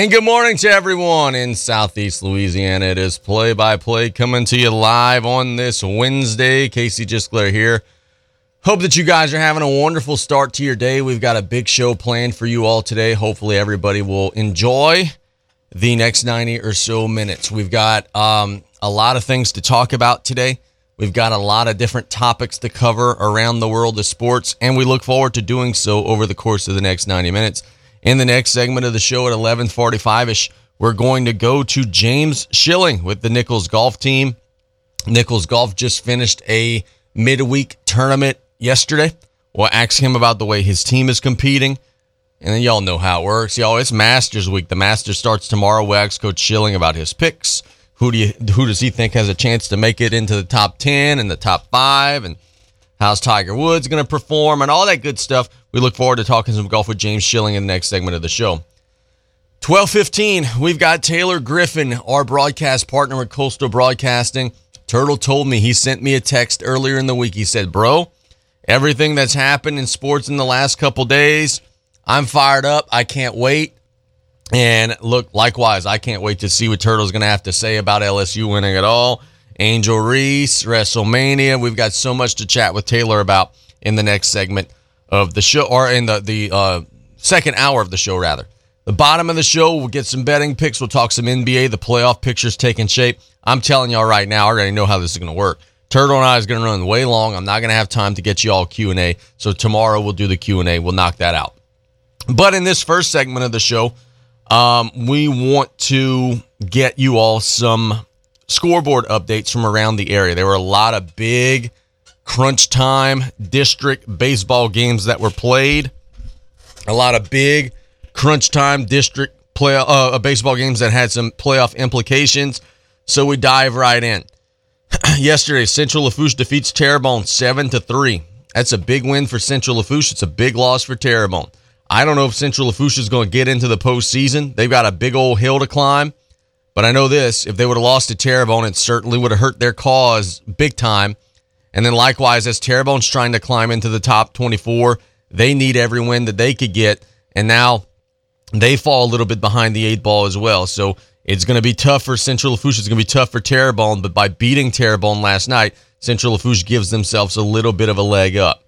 And good morning to everyone in Southeast Louisiana. It is play by play coming to you live on this Wednesday. Casey Gisclair here. Hope that you guys are having a wonderful start to your day. We've got a big show planned for you all today. Hopefully, everybody will enjoy the next 90 or so minutes. We've got um, a lot of things to talk about today. We've got a lot of different topics to cover around the world of sports, and we look forward to doing so over the course of the next 90 minutes. In the next segment of the show at 11:45ish, we're going to go to James Schilling with the Nicholls Golf team. Nicholls Golf just finished a midweek tournament yesterday. We'll ask him about the way his team is competing. And then y'all know how it works. Y'all, it's Masters week. The Masters starts tomorrow. We'll ask Coach Schilling about his picks. Who do you who does he think has a chance to make it into the top ten and the top five? And how's Tiger Woods going to perform and all that good stuff. We look forward to talking some golf with James Schilling in the next segment of the show. 1215, we've got Taylor Griffin, our broadcast partner with Coastal Broadcasting. Turtle told me he sent me a text earlier in the week. He said, Bro, everything that's happened in sports in the last couple days, I'm fired up. I can't wait. And look, likewise, I can't wait to see what Turtle's going to have to say about LSU winning it all. Angel Reese, WrestleMania. We've got so much to chat with Taylor about in the next segment of the show, or in the the uh, second hour of the show, rather. The bottom of the show, we'll get some betting picks. We'll talk some NBA. The playoff picture's taking shape. I'm telling y'all right now, I already know how this is going to work. Turtle and I is going to run way long. I'm not going to have time to get you all Q and A. So tomorrow we'll do the Q and A. We'll knock that out. But in this first segment of the show, um, we want to get you all some scoreboard updates from around the area. There were a lot of big crunch time district baseball games that were played. A lot of big crunch time district play uh, baseball games that had some playoff implications. So we dive right in. Yesterday, Central Lafourche defeats Terrebonne seven to three. That's a big win for Central Lafourche. It's a big loss for Terrebonne. I don't know if Central Lafourche is going to get into the postseason. They've got a big old hill to climb. But I know this if they would have lost to Terrebonne, it certainly would have hurt their cause big time. And then likewise, as Terrebonne's trying to climb into the top 24, they need every win that they could get. And now they fall a little bit behind the eight ball as well. So it's going to be tough for Central Lafourche. It's going to be tough for Terrebonne. But by beating Terrebonne last night, Central Lafourche gives themselves a little bit of a leg up.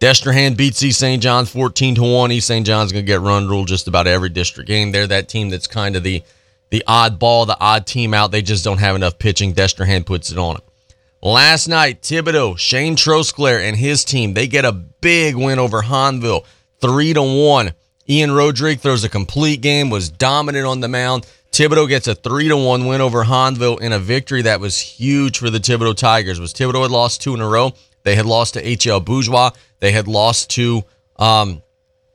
Destrehan beats East St. John's 14 to 1. East St. John's going to get run ruled just about every district game. They're that team that's kind of the the odd ball, the odd team out. They just don't have enough pitching. Destrehan puts it on them. Last night, Thibodaux, Shane Trosclair, and his team, they get a big win over Hahnville, 3 to 1. Ian Rodrigue throws a complete game, was dominant on the mound. Thibodaux gets a 3 to 1 win over Hahnville in a victory that was huge for the Thibodaux Tigers. Was Thibodaux had lost two in a row. They had lost to HL Bourgeois. They had lost to um,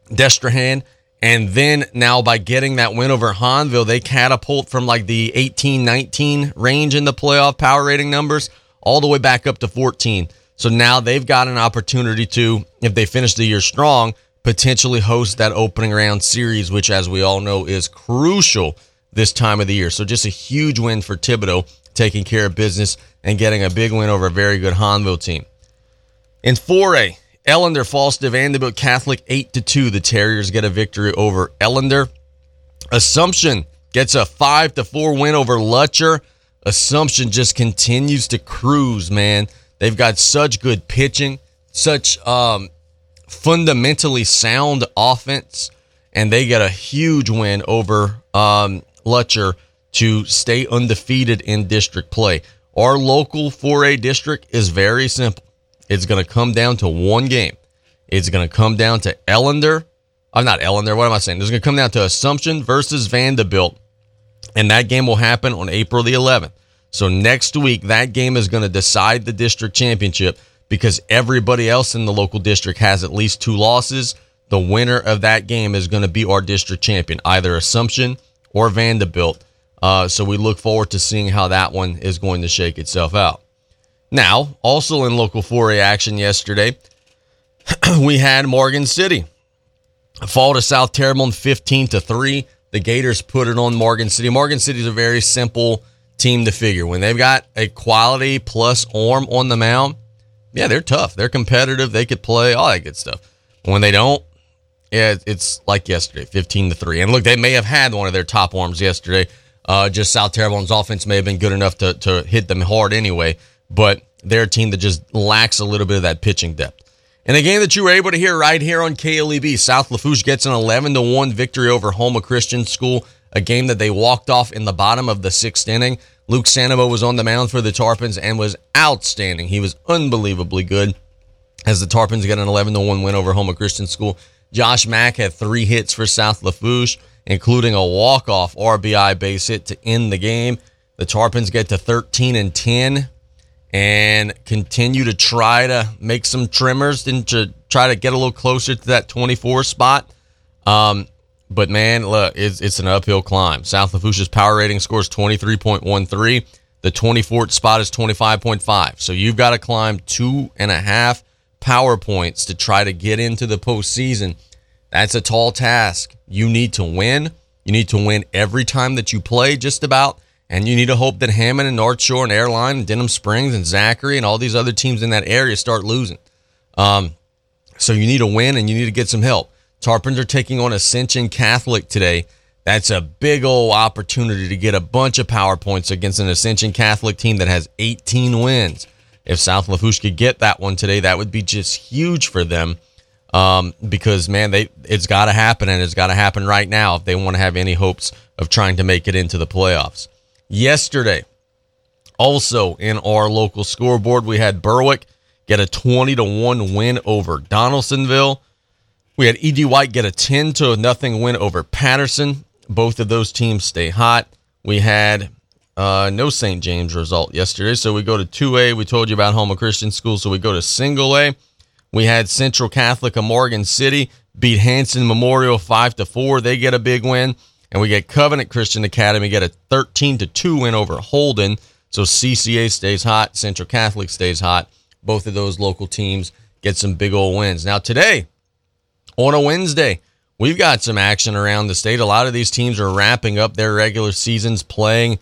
Destrehan. And then now by getting that win over Hahnville, they catapult from like the 18 19 range in the playoff power rating numbers all the way back up to 14. So now they've got an opportunity to, if they finish the year strong, potentially host that opening round series, which, as we all know, is crucial this time of the year. So just a huge win for Thibodaux, taking care of business and getting a big win over a very good Hahnville team. In 4A, Ellender falls to Vanderbilt Catholic 8 to 2. The Terriers get a victory over Ellender. Assumption gets a 5 to 4 win over Lutcher. Assumption just continues to cruise, man. They've got such good pitching, such um, fundamentally sound offense, and they get a huge win over um, Lutcher to stay undefeated in district play. Our local 4A district is very simple. It's going to come down to one game. It's going to come down to Ellender. I'm not Ellender. What am I saying? It's going to come down to Assumption versus Vanderbilt. And that game will happen on April the 11th. So next week, that game is going to decide the district championship because everybody else in the local district has at least two losses. The winner of that game is going to be our district champion, either Assumption or Vanderbilt. Uh, so we look forward to seeing how that one is going to shake itself out. Now, also in local 4A action yesterday, we had Morgan City fall to South Terrebonne 15 to 3. The Gators put it on Morgan City. Morgan City is a very simple team to figure. When they've got a quality plus arm on the mound, yeah, they're tough. They're competitive. They could play all that good stuff. When they don't, Yeah, it's like yesterday, 15 to 3. And look, they may have had one of their top arms yesterday. Uh, just South Terrebonne's offense may have been good enough to, to hit them hard anyway, but they're a team that just lacks a little bit of that pitching depth. In a game that you were able to hear right here on KLEB, South Lafourche gets an 11 to 1 victory over Houma Christian School, a game that they walked off in the bottom of the sixth inning. Luke Sanabo was on the mound for the Tarpons and was outstanding. He was unbelievably good as the Tarpons get an 11 to 1 win over Houma Christian School. Josh Mack had three hits for South Lafourche, including a walk-off RBI base hit to end the game. The Tarpons get to 13 and 10 and continue to try to make some trimmers and to try to get a little closer to that 24 spot. Um, but man, look, it's, it's an uphill climb. South Lafourche's power rating scores 23.13. The 24th spot is 25.5. So you've got to climb two and a half power points to try to get into the postseason. That's a tall task. You need to win. You need to win every time that you play, just about. And you need to hope that Hammond and North Shore and Airline and Denham Springs and Zachary and all these other teams in that area start losing. Um, so you need to win and you need to get some help. Tarpons are taking on Ascension Catholic today. That's a big old opportunity to get a bunch of power points against an Ascension Catholic team that has 18 wins. If South Lafourche could get that one today, that would be just huge for them. Um, because man, they it's got to happen and it's got to happen right now if they want to have any hopes of trying to make it into the playoffs. Yesterday, also in our local scoreboard, we had Berwick get a 20 to 1 win over Donaldsonville. We had ED White get a 10 to nothing win over Patterson. Both of those teams stay hot. We had uh, no St. James result yesterday, so we go to 2A. We told you about Houma Christian School, so we go to single A. We had Central Catholic of Morgan City beat Hanson Memorial 5 to 4. They get a big win. And we get Covenant Christian Academy get a 13 to 2 win over Holden. So CCA stays hot, Central Catholic stays hot. Both of those local teams get some big old wins. Now today, on a Wednesday, we've got some action around the state. A lot of these teams are wrapping up their regular seasons playing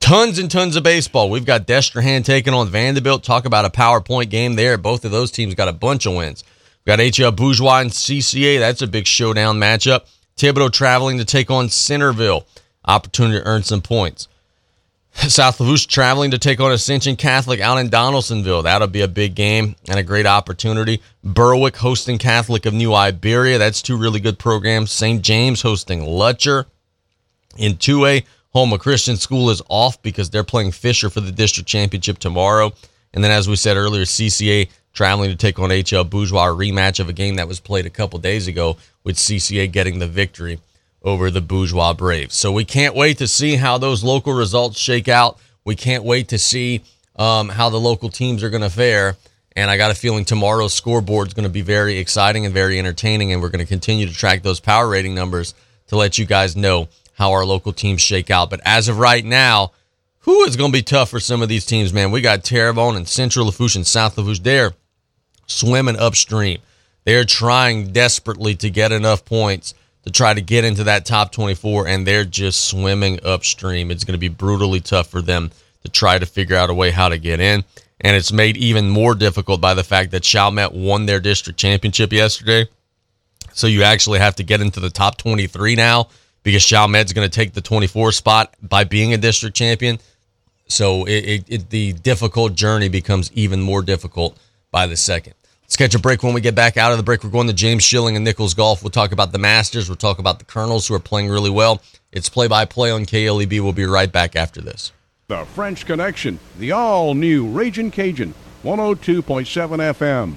tons and tons of baseball. We've got Destrehan taking on Vanderbilt. Talk about a PowerPoint game there. Both of those teams got a bunch of wins. We've got HL Bourgeois and CCA. That's a big showdown matchup. Thibodaux traveling to take on Centerville. Opportunity to earn some points. South Lafourche traveling to take on Ascension Catholic out in Donaldsonville. That'll be a big game and a great opportunity. Berwick hosting Catholic of New Iberia. That's two really good programs. St. James hosting Lutcher. In 2A, Houma Christian School is off because they're playing Fisher for the district championship tomorrow. And then, as we said earlier, CCA traveling to take on HL Bourgeois, rematch of a game that was played a couple days ago with CCA getting the victory over the Bourgeois Braves. So we can't wait to see how those local results shake out. We can't wait to see um, how the local teams are going to fare. And I got a feeling tomorrow's scoreboard is going to be very exciting and very entertaining. And we're going to continue to track those power rating numbers to let you guys know how our local teams shake out. But as of right now, who is going to be tough for some of these teams, man. We got Terrebonne and Central Lafourche and South Lafourche there swimming upstream. They're trying desperately to get enough points to try to get into that top 24, and they're just swimming upstream. It's going to be brutally tough for them to try to figure out a way how to get in. And it's made even more difficult by the fact that Chalmette won their district championship yesterday. So you actually have to get into the top 23 now because Chalmette's going to take the 24 spot by being a district champion. So it, it, it, the difficult journey becomes even more difficult by the second. Let's catch a break when we get back out of the break. We're going to James Schilling and Nicholls Golf. We'll talk about the Masters. We'll talk about the Colonels who are playing really well. It's play by play on KLEB. We'll be right back after this. The French Connection, the all new Raging Cajun, 102.7 FM.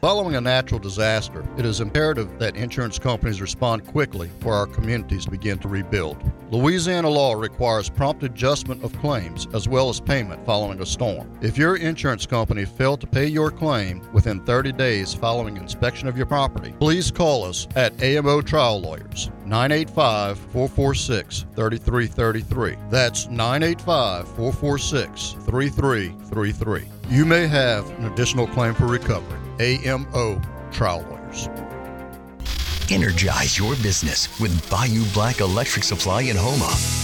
Following a natural disaster, it is imperative that insurance companies respond quickly for our communities to begin to rebuild. Louisiana law requires prompt adjustment of claims as well as payment following a storm. If your insurance company failed to pay your claim within 30 days following inspection of your property, please call us at AMO Trial Lawyers 985 446 3333. That's 985 446 3333. You may have an additional claim for recovery. AMO Trial Lawyers. Energize your business with Bayou Black Electric Supply in Houma.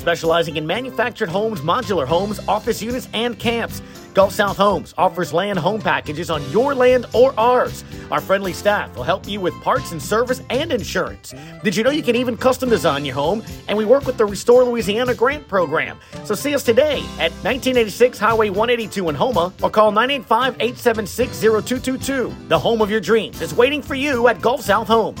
specializing in manufactured homes, modular homes, office units, and camps. Gulf South Homes offers land home packages on your land or ours. Our friendly staff will help you with parts and service and insurance. Did you know you can even custom design your home? And we work with the Restore Louisiana grant program. So see us today at 1986 Highway 182 in Houma or call 985 876 0222. The home of your dreams is waiting for you at Gulf South Homes.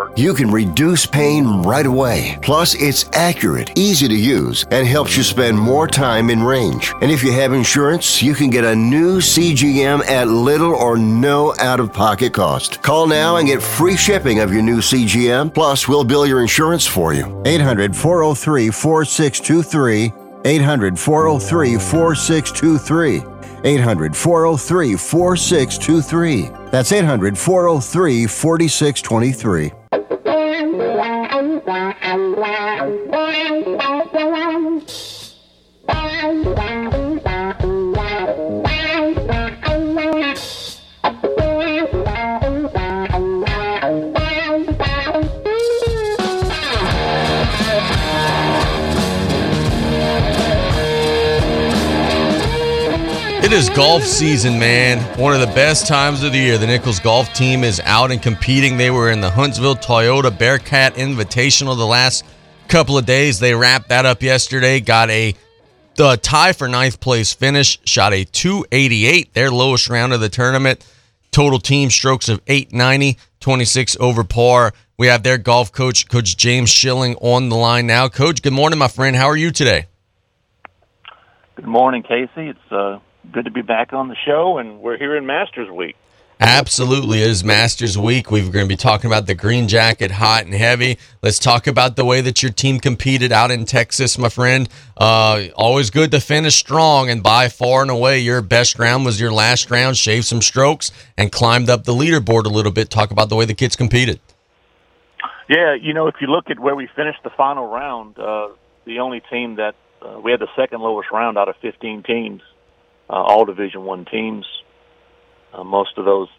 You can reduce pain right away. Plus, it's accurate, easy to use, and helps you spend more time in range. And if you have insurance, you can get a new CGM at little or no out of pocket cost. Call now and get free shipping of your new CGM. Plus, we'll bill your insurance for you. 800 403 4623. 800 403 4623. 800 403 4623. That's 800 403 4623. It is golf season, man. One of the best times of the year. The Nicholls golf team is out and competing. They were in the Huntsville Toyota Bearcat Invitational the last couple of days. They wrapped that up yesterday. Got a the tie for ninth place finish. Shot a 288, their lowest round of the tournament. Total team strokes of 890, 26 over par. We have their golf coach, Coach James Schilling, on the line now. Coach, good morning, my friend. How are you today? Good morning, Casey. It's uh, good to be back on the show, and we're here in Masters Week. Absolutely. It is Masters Week. We're going to be talking about the green jacket, hot and heavy. Let's talk about the way that your team competed out in Texas, my friend. Uh, always good to finish strong, and by far and away, your best round was your last round. Shaved some strokes and climbed up the leaderboard a little bit. Talk about the way the kids competed. Yeah, you know, if you look at where we finished the final round, uh, the only team that uh, we had the second lowest round out of 15 teams, uh, all Division One teams. Uh, most of those,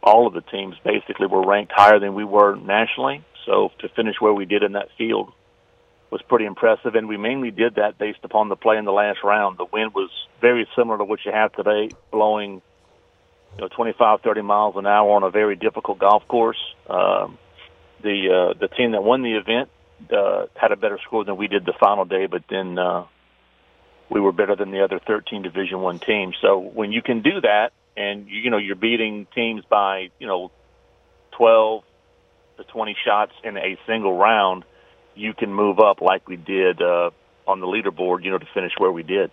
all of the teams basically were ranked higher than we were nationally. So to finish where we did in that field was pretty impressive, and we mainly did that based upon the play in the last round. The wind was very similar to what you have today, blowing you know 25, 30 miles an hour on a very difficult golf course. Um, the uh, the team that won the event uh, had a better score than we did the final day, but then uh, we were better than the other 13 Division One teams. So when you can do that, and you know you're beating teams by you know 12 to 20 shots in a single round, you can move up like we did uh, on the leaderboard. You know to finish where we did.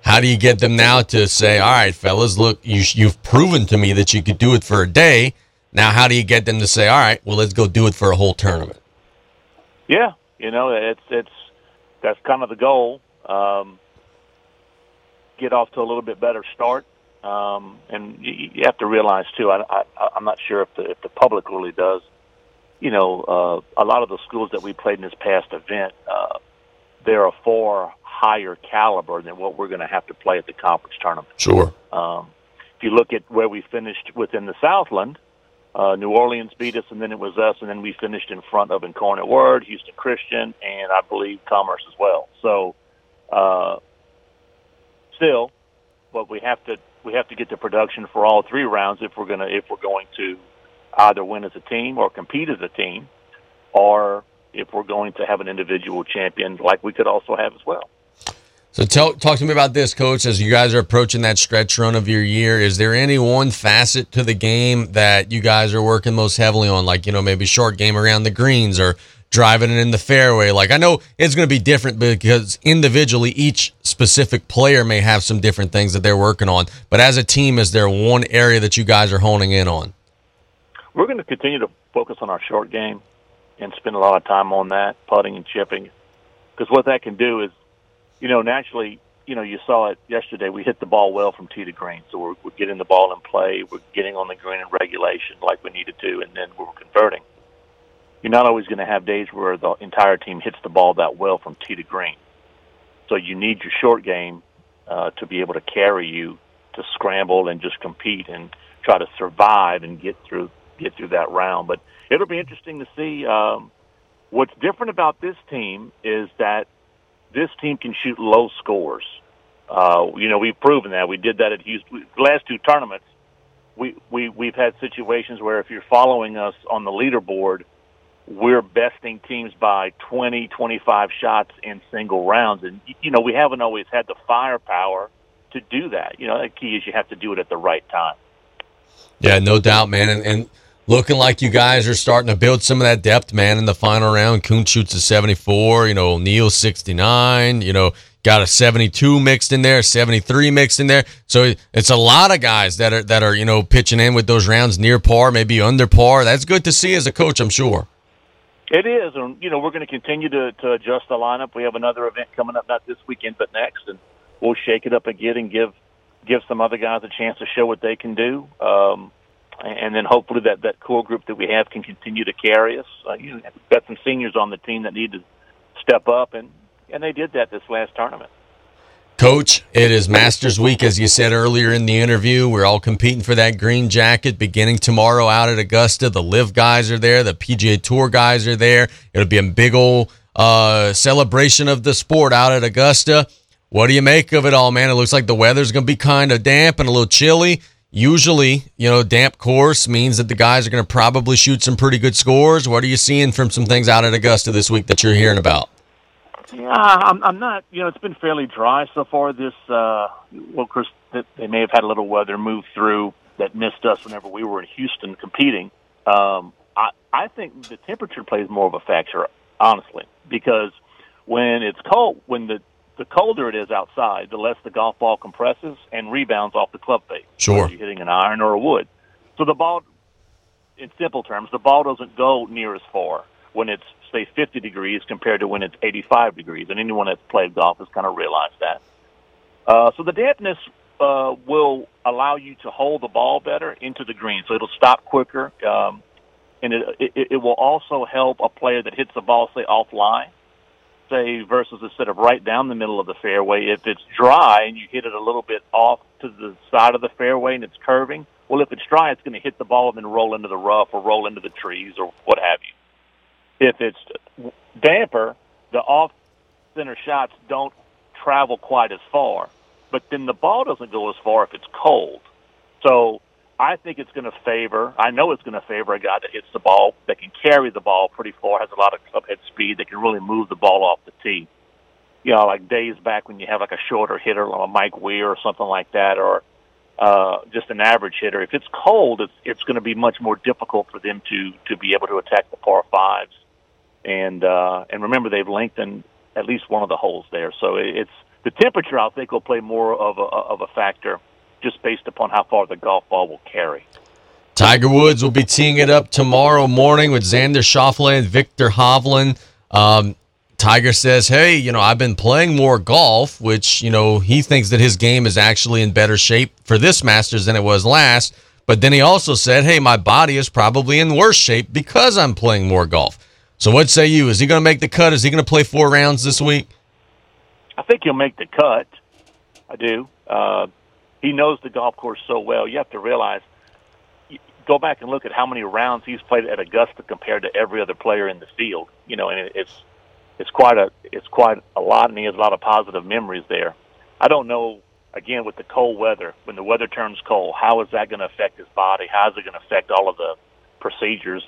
How do you get them now to say, "All right, fellas, look, you, you've proven to me that you could do it for a day." Now, how do you get them to say, "All right, well, let's go do it for a whole tournament"? Yeah, you know, it's it's that's kind of the goal. Um, get off to a little bit better start Um, and you, you have to realize too. I, I, I'm not sure if the if the public really does. You know, uh, a lot of the schools that we played in this past event, uh, there are a far higher caliber than what we're going to have to play at the conference tournament. Sure. Um, if you look at where we finished within the Southland, uh, New Orleans beat us, and then it was us, and then we finished in front of Incarnate Word, Houston Christian, and I believe Commerce as well. So, uh, still, but we have to we have to get the production for all three rounds if we're gonna if we're going to either win as a team or compete as a team, or if we're going to have an individual champion like we could also have as well. So tell, talk to me about this, coach. As you guys are approaching that stretch run of your year, is there any one facet to the game that you guys are working most heavily on? Like you know, maybe short game around the greens or driving it in the fairway. Like I know it's going to be different because individually each specific player may have some different things that they're working on. But as a team, is there one area that you guys are honing in on? We're going to continue to focus on our short game and spend a lot of time on that, putting and chipping, because what that can do is you know, naturally, you know, you saw it yesterday. We hit the ball well from tee to green, so we're, we're getting the ball in play. We're getting on the green in regulation like we needed to, and then we're converting. You're not always going to have days where the entire team hits the ball that well from tee to green. So you need your short game uh, to be able to carry you to scramble and just compete and try to survive and get through get through that round. But it'll be interesting to see. Um, what's different about this team is that this team can shoot low scores. Uh, you know, we've proven that. We did that at Houston. The last two tournaments, we, we, we've had situations where if you're following us on the leaderboard, we're besting teams by 20, 25 shots in single rounds. And, you know, we haven't always had the firepower to do that. You know, the key is you have to do it at the right time. Yeah, no doubt, man. And, and looking like you guys are starting to build some of that depth, man, in the final round. Kuhn shoots a 74, you know, Neil 69, you know, got a 72 mixed in there, 73 mixed in there. So it's a lot of guys that are that are, you know, pitching in with those rounds near par, maybe under par. That's good to see as a coach, I'm sure. It is, and you know we're going to continue to, to adjust the lineup. We have another event coming up, not this weekend, but next, and we'll shake it up again and give give some other guys a chance to show what they can do. Um, and then hopefully that that core group that we have can continue to carry us. Uh, you know, we've got some seniors on the team that need to step up, and and they did that this last tournament. Coach, it is Masters Week, as you said earlier in the interview. We're all competing for that green jacket beginning tomorrow out at Augusta. The LIV guys are there, the PGA Tour guys are there. It'll be a big old uh, celebration of the sport out at Augusta. What do you make of it all, man? It looks like the weather's going to be kind of damp and a little chilly usually, you know, damp course means that the guys are going to probably shoot some pretty good scores. What are you seeing from some things out at Augusta this week that you're hearing about? Yeah, I'm, I'm not. You know, it's been fairly dry so far. This, uh, well, of course, they may have had a little weather move through that missed us whenever we were in Houston competing. Um, I, I think the temperature plays more of a factor, honestly, because when it's cold, when the the colder it is outside, the less the golf ball compresses and rebounds off the club face. Sure. You're hitting an iron or a wood. So the ball, in simple terms, the ball doesn't go near as far when it's, say, 50 degrees compared to when it's 85 degrees. And anyone that's played golf has kind of realized that. Uh, so the dampness uh, will allow you to hold the ball better into the green. So it'll stop quicker. Um, and it, it, it will also help a player that hits the ball, say, offline say versus instead of right down the middle of the fairway, if it's dry and you hit it a little bit off to the side of the fairway and it's curving, well, if it's dry, it's going to hit the ball and then roll into the rough or roll into the trees or what have you. If it's damper, the off center shots don't travel quite as far, but then the ball doesn't go as far if it's cold. So I think it's going to favor. I know it's going to favor a guy that hits the ball, that can carry the ball pretty far, has a lot of club head speed, that can really move the ball off the tee. You know, like days back when you have like a shorter hitter, like a Mike Weir or something like that, or uh, just an average hitter. If it's cold, it's it's going to be much more difficult for them to to be able to attack the par fives. And uh, and remember, they've lengthened at least one of the holes there, so it's the temperature. I think will play more of a of a factor just based upon how far the golf ball will carry. Tiger Woods will be teeing it up tomorrow morning with Xander Schauffele and Viktor Hovland. Um, Tiger says, "Hey, you know, I've been playing more golf, which you know he thinks that his game is actually in better shape for this Masters than it was last." But then he also said, "Hey, my body is probably in worse shape because I'm playing more golf." So, what say you? Is he going to make the cut? Is he going to play four rounds this week? I think he'll make the cut. I do. Uh, he knows the golf course so well. You have to realize, go back and look at how many rounds he's played at Augusta compared to every other player in the field. You know, and it's it's quite a it's quite a lot, and he has a lot of positive memories there. I don't know. Again, with the cold weather, when the weather turns cold, how is that going to affect his body? How is it going to affect all of the procedures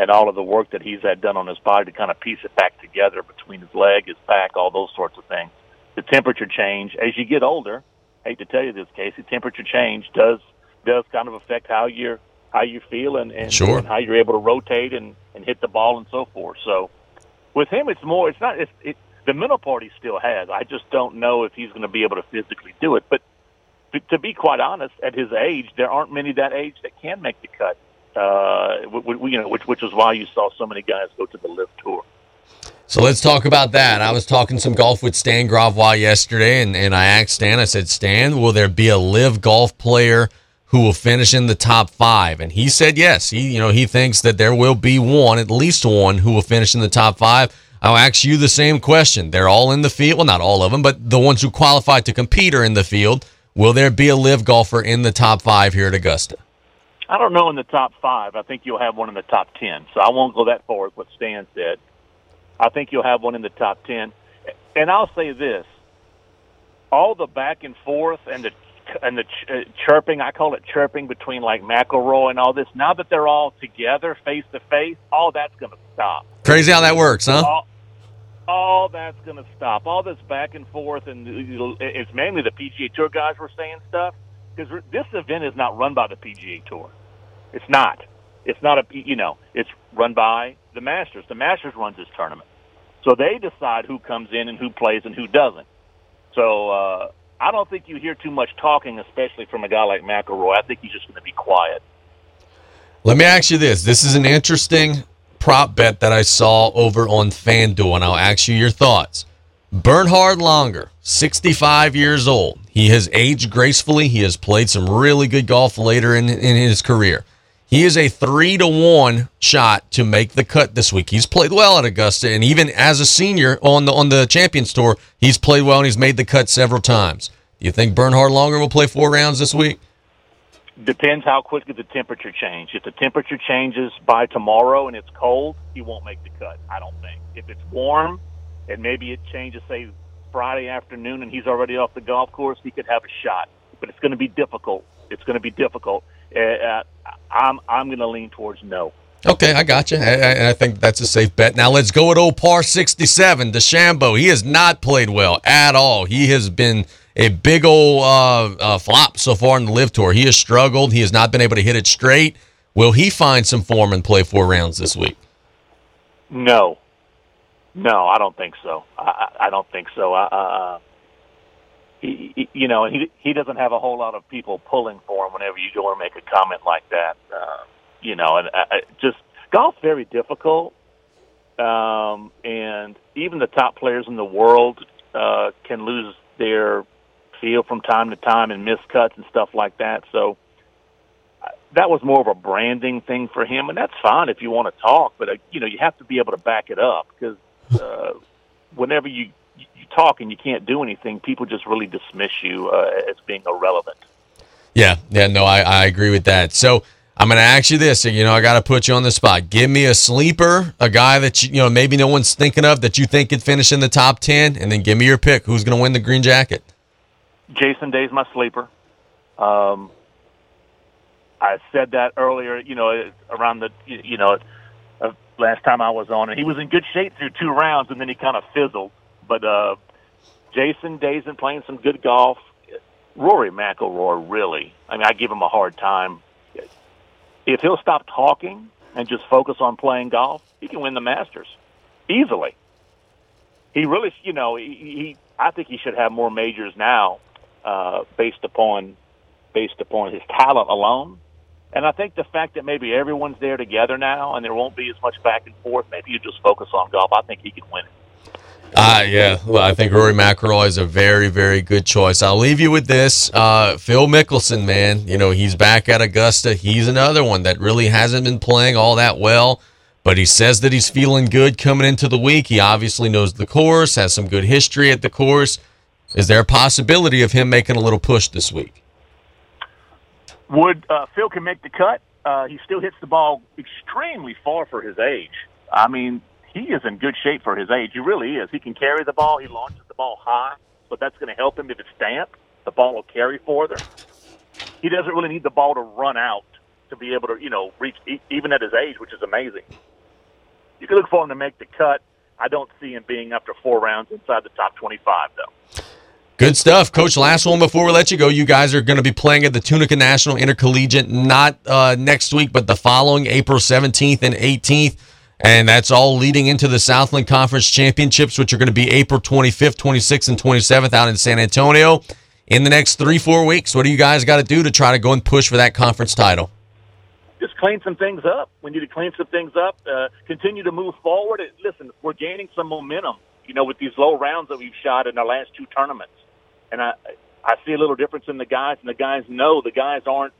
and all of the work that he's had done on his body to kind of piece it back together between his leg, his back, all those sorts of things. The temperature change as you get older. Hate to tell you this, Casey. Temperature change does does kind of affect how you're how you feel and, and, sure. and how you're able to rotate and, and hit the ball and so forth. So with him, it's more. It's not. It's, it, the mental part he still has. I just don't know if he's going to be able to physically do it. But to, to be quite honest, at his age, there aren't many that age that can make the cut. Uh, w- w- you know, which which is why you saw so many guys go to the LIV tour. So let's talk about that. I was talking some golf with Stan Gravois yesterday, and, and I asked Stan, I said, Stan, will there be a LIV golf player who will finish in the top five? And he said yes. He, you know, he thinks that there will be one, at least one, who will finish in the top five. I'll ask you the same question. They're all in the field. Well, not all of them, but the ones who qualify to compete are in the field. Will there be a LIV golfer in the top five here at Augusta? I don't know in the top five. I think you'll have one in the top ten. So I won't go that far with what Stan said. I think you'll have one in the top ten. And I'll say this: all the back and forth and the and the ch- uh, chirping, I call it chirping between like McIlroy and all this. Now that they're all together, face to face, all that's going to stop. Crazy how that works, huh? All, all that's going to stop. All this back and forth, and it's mainly the PGA Tour guys were saying stuff because this event is not run by the PGA Tour. It's not. It's not a you know. It's run by the Masters. The Masters runs this tournament, so they decide who comes in and who plays and who doesn't. So uh, I don't think you hear too much talking, especially from a guy like McIlroy. I think he's just going to be quiet. Let me ask you this: This is an interesting prop bet that I saw over on FanDuel, and I'll ask you your thoughts. Bernhard Langer, 65 years old. He has aged gracefully. He has played some really good golf later in, in his career. He is a three to one shot to make the cut this week. He's played well at Augusta, and even as a senior on the on the Champions Tour, he's played well and he's made the cut several times. Do you think Bernhard Langer will play four rounds this week? Depends how quickly the temperature changes. If the temperature changes by tomorrow and it's cold, he won't make the cut. I don't think. If it's warm and maybe it changes, say Friday afternoon, and he's already off the golf course, he could have a shot. But it's going to be difficult. It's going to be difficult. Uh, I'm I'm going to lean towards no. Okay, I got you. I, I, think that's a safe bet. Now let's go at old par 67. DeChambeau, he has not played well at all. He has been a big old uh, uh, flop so far in the LIV Tour. He has struggled. He has not been able to hit it straight. Will he find some form and play four rounds this week? No, no, I don't think so. I, I don't think so. Uh, he, he, you know, he he doesn't have a whole lot of people pulling for him whenever you go and make a comment like that. Uh, you know, and I, I just golf's very difficult, um, and even the top players in the world uh, can lose their feel from time to time and miss cuts and stuff like that. So uh, that was more of a branding thing for him, and that's fine if you want to talk, but uh, you know you have to be able to back it up because uh, whenever you talk and you can't do anything, people just really dismiss you uh, as being irrelevant. Yeah, yeah, no, I, I agree with that. So I'm going to ask you this. You know, I got to put you on the spot. Give me a sleeper, a guy that you, you know maybe no one's thinking of that you think could finish in the top ten, and then give me your pick. Who's going to win the green jacket? Jason Day's my sleeper. Um, I said that earlier. You know, around the you know uh, last time I was on, and he was in good shape through two rounds, and then he kind of fizzled. But uh, Jason Day's been playing some good golf. Rory McIlroy, really. I mean, I give him a hard time. If he'll stop talking and just focus on playing golf, he can win the Masters easily. He really, you know, he, he I think he should have more majors now, uh, based upon based upon his talent alone. And I think the fact that maybe everyone's there together now and there won't be as much back and forth, maybe you just focus on golf. I think he can win it. Uh, yeah, well, I think Rory McIlroy is a very, very good choice. I'll leave you with this. Uh, Phil Mickelson, man, you know, he's back at Augusta. He's another one that really hasn't been playing all that well, but he says that he's feeling good coming into the week. He obviously knows the course, has some good history at the course. Is there a possibility of him making a little push this week? Would uh, Phil can make the cut? Uh, he still hits the ball extremely far for his age. I mean, he is in good shape for his age. He really is. He can carry the ball. He launches the ball high, but that's going to help him if it's damp. The ball will carry further. He doesn't really need the ball to run out to be able to, you know, reach even at his age, which is amazing. You can look for him to make the cut. I don't see him being after four rounds inside the top 25, though. Good stuff, Coach. Last one before we let you go. You guys are going to be playing at the Tunica National Intercollegiate not uh, next week, but the following April 17th and 18th. And that's all leading into the Southland Conference Championships, which are going to be April 25th, 26th, and 27th out in San Antonio. In the next three, four weeks, what do you guys got to do to try to go and push for that conference title? Just clean some things up. We need to clean some things up. Uh, continue to move forward. Listen, we're gaining some momentum. You know, with these low rounds that we've shot in our last two tournaments, and I, I see a little difference in the guys, and the guys know the guys aren't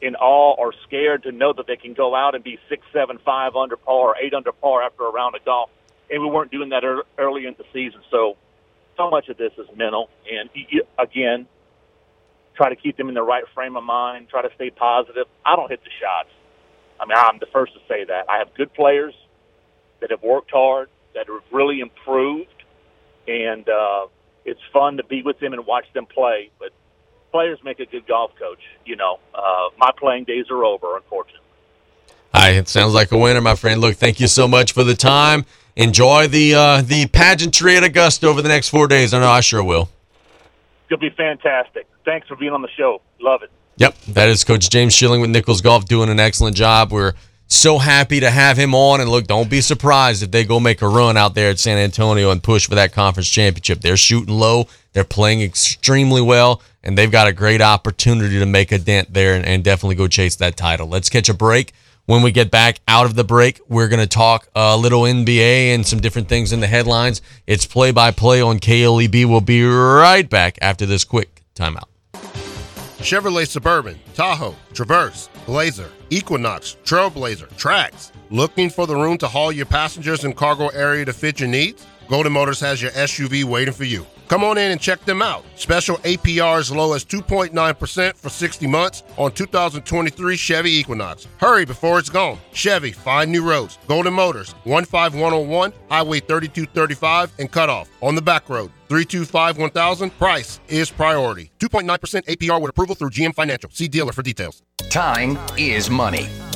in awe or scared to know that they can go out and be six, seven, five under par or eight under par after a round of golf. And we weren't doing that early in the season. So, so much of this is mental. And again, try to keep them in the right frame of mind. Try to stay positive. I don't hit the shots. I mean, I'm the first to say that. I have good players that have worked hard, that have really improved, and uh, it's fun to be with them and watch them play. But players make a good golf coach. You know, uh, my playing days are over, unfortunately. Hi, it sounds like a winner, my friend. Look, thank you so much for the time. Enjoy the uh, the pageantry at Augusta over the next four days. I know I sure will. It'll be fantastic. Thanks for being on the show. Love it. Yep, that is Coach James Schilling with Nicholls Golf doing an excellent job. We're so happy to have him on. And look, don't be surprised if they go make a run out there at San Antonio and push for that conference championship. They're shooting low, they're playing extremely well and they've got a great opportunity to make a dent there and, and definitely go chase that title. Let's catch a break. When we get back out of the break, we're going to talk a little NBA and some different things in the headlines. It's play by play on KLEB. We'll be right back after this quick timeout. Chevrolet Suburban, Tahoe, Traverse, Blazer, Equinox, Trailblazer, Trax. Looking for the room to haul your passengers and cargo area to fit your needs? Golden Motors has your SUV waiting for you. Come on in and check them out. Special APR as low as 2.9% for 60 months on 2023 Chevy Equinox. Hurry before it's gone. Chevy, find new roads. Golden Motors, 15101, Highway 3235, and Cutoff. On the back road, 325 1000. Price is priority. 2.9% APR with approval through GM Financial. See dealer for details. Time is money.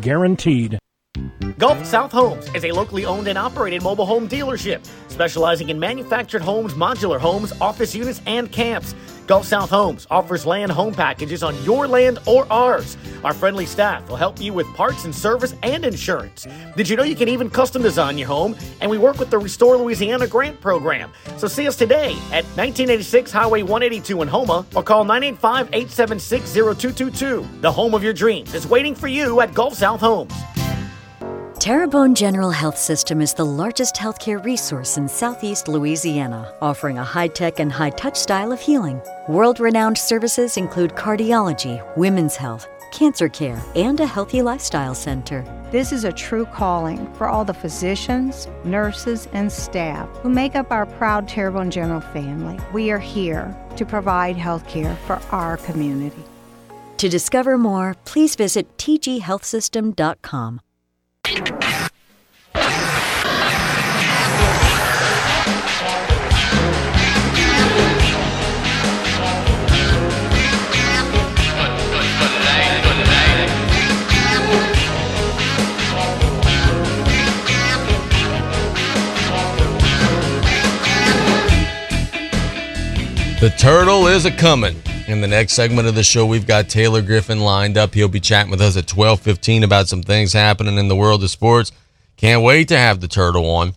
guaranteed. Gulf South Homes is a locally owned and operated mobile home dealership specializing in manufactured homes, modular homes, office units, and camps. Gulf South Homes offers land home packages on your land or ours. Our friendly staff will help you with parts and service and insurance. Did you know you can even custom design your home? And we work with the Restore Louisiana grant program. So see us today at 1986 Highway 182 in Houma or call 985 876 0222. The home of your dreams is waiting for you at Gulf South Homes. Terrebonne General Health System is the largest healthcare resource in southeast Louisiana, offering a high tech and high touch style of healing. World renowned services include cardiology, women's health, cancer care, and a healthy lifestyle center. This is a true calling for all the physicians, nurses, and staff who make up our proud Terrebonne General family. We are here to provide health care for our community. To discover more, please visit tghealthsystem.com. The turtle is a coming. In the next segment of the show, we've got Taylor Griffin lined up. He'll be chatting with us at 12:15 about some things happening in the world of sports. Can't wait to have the turtle on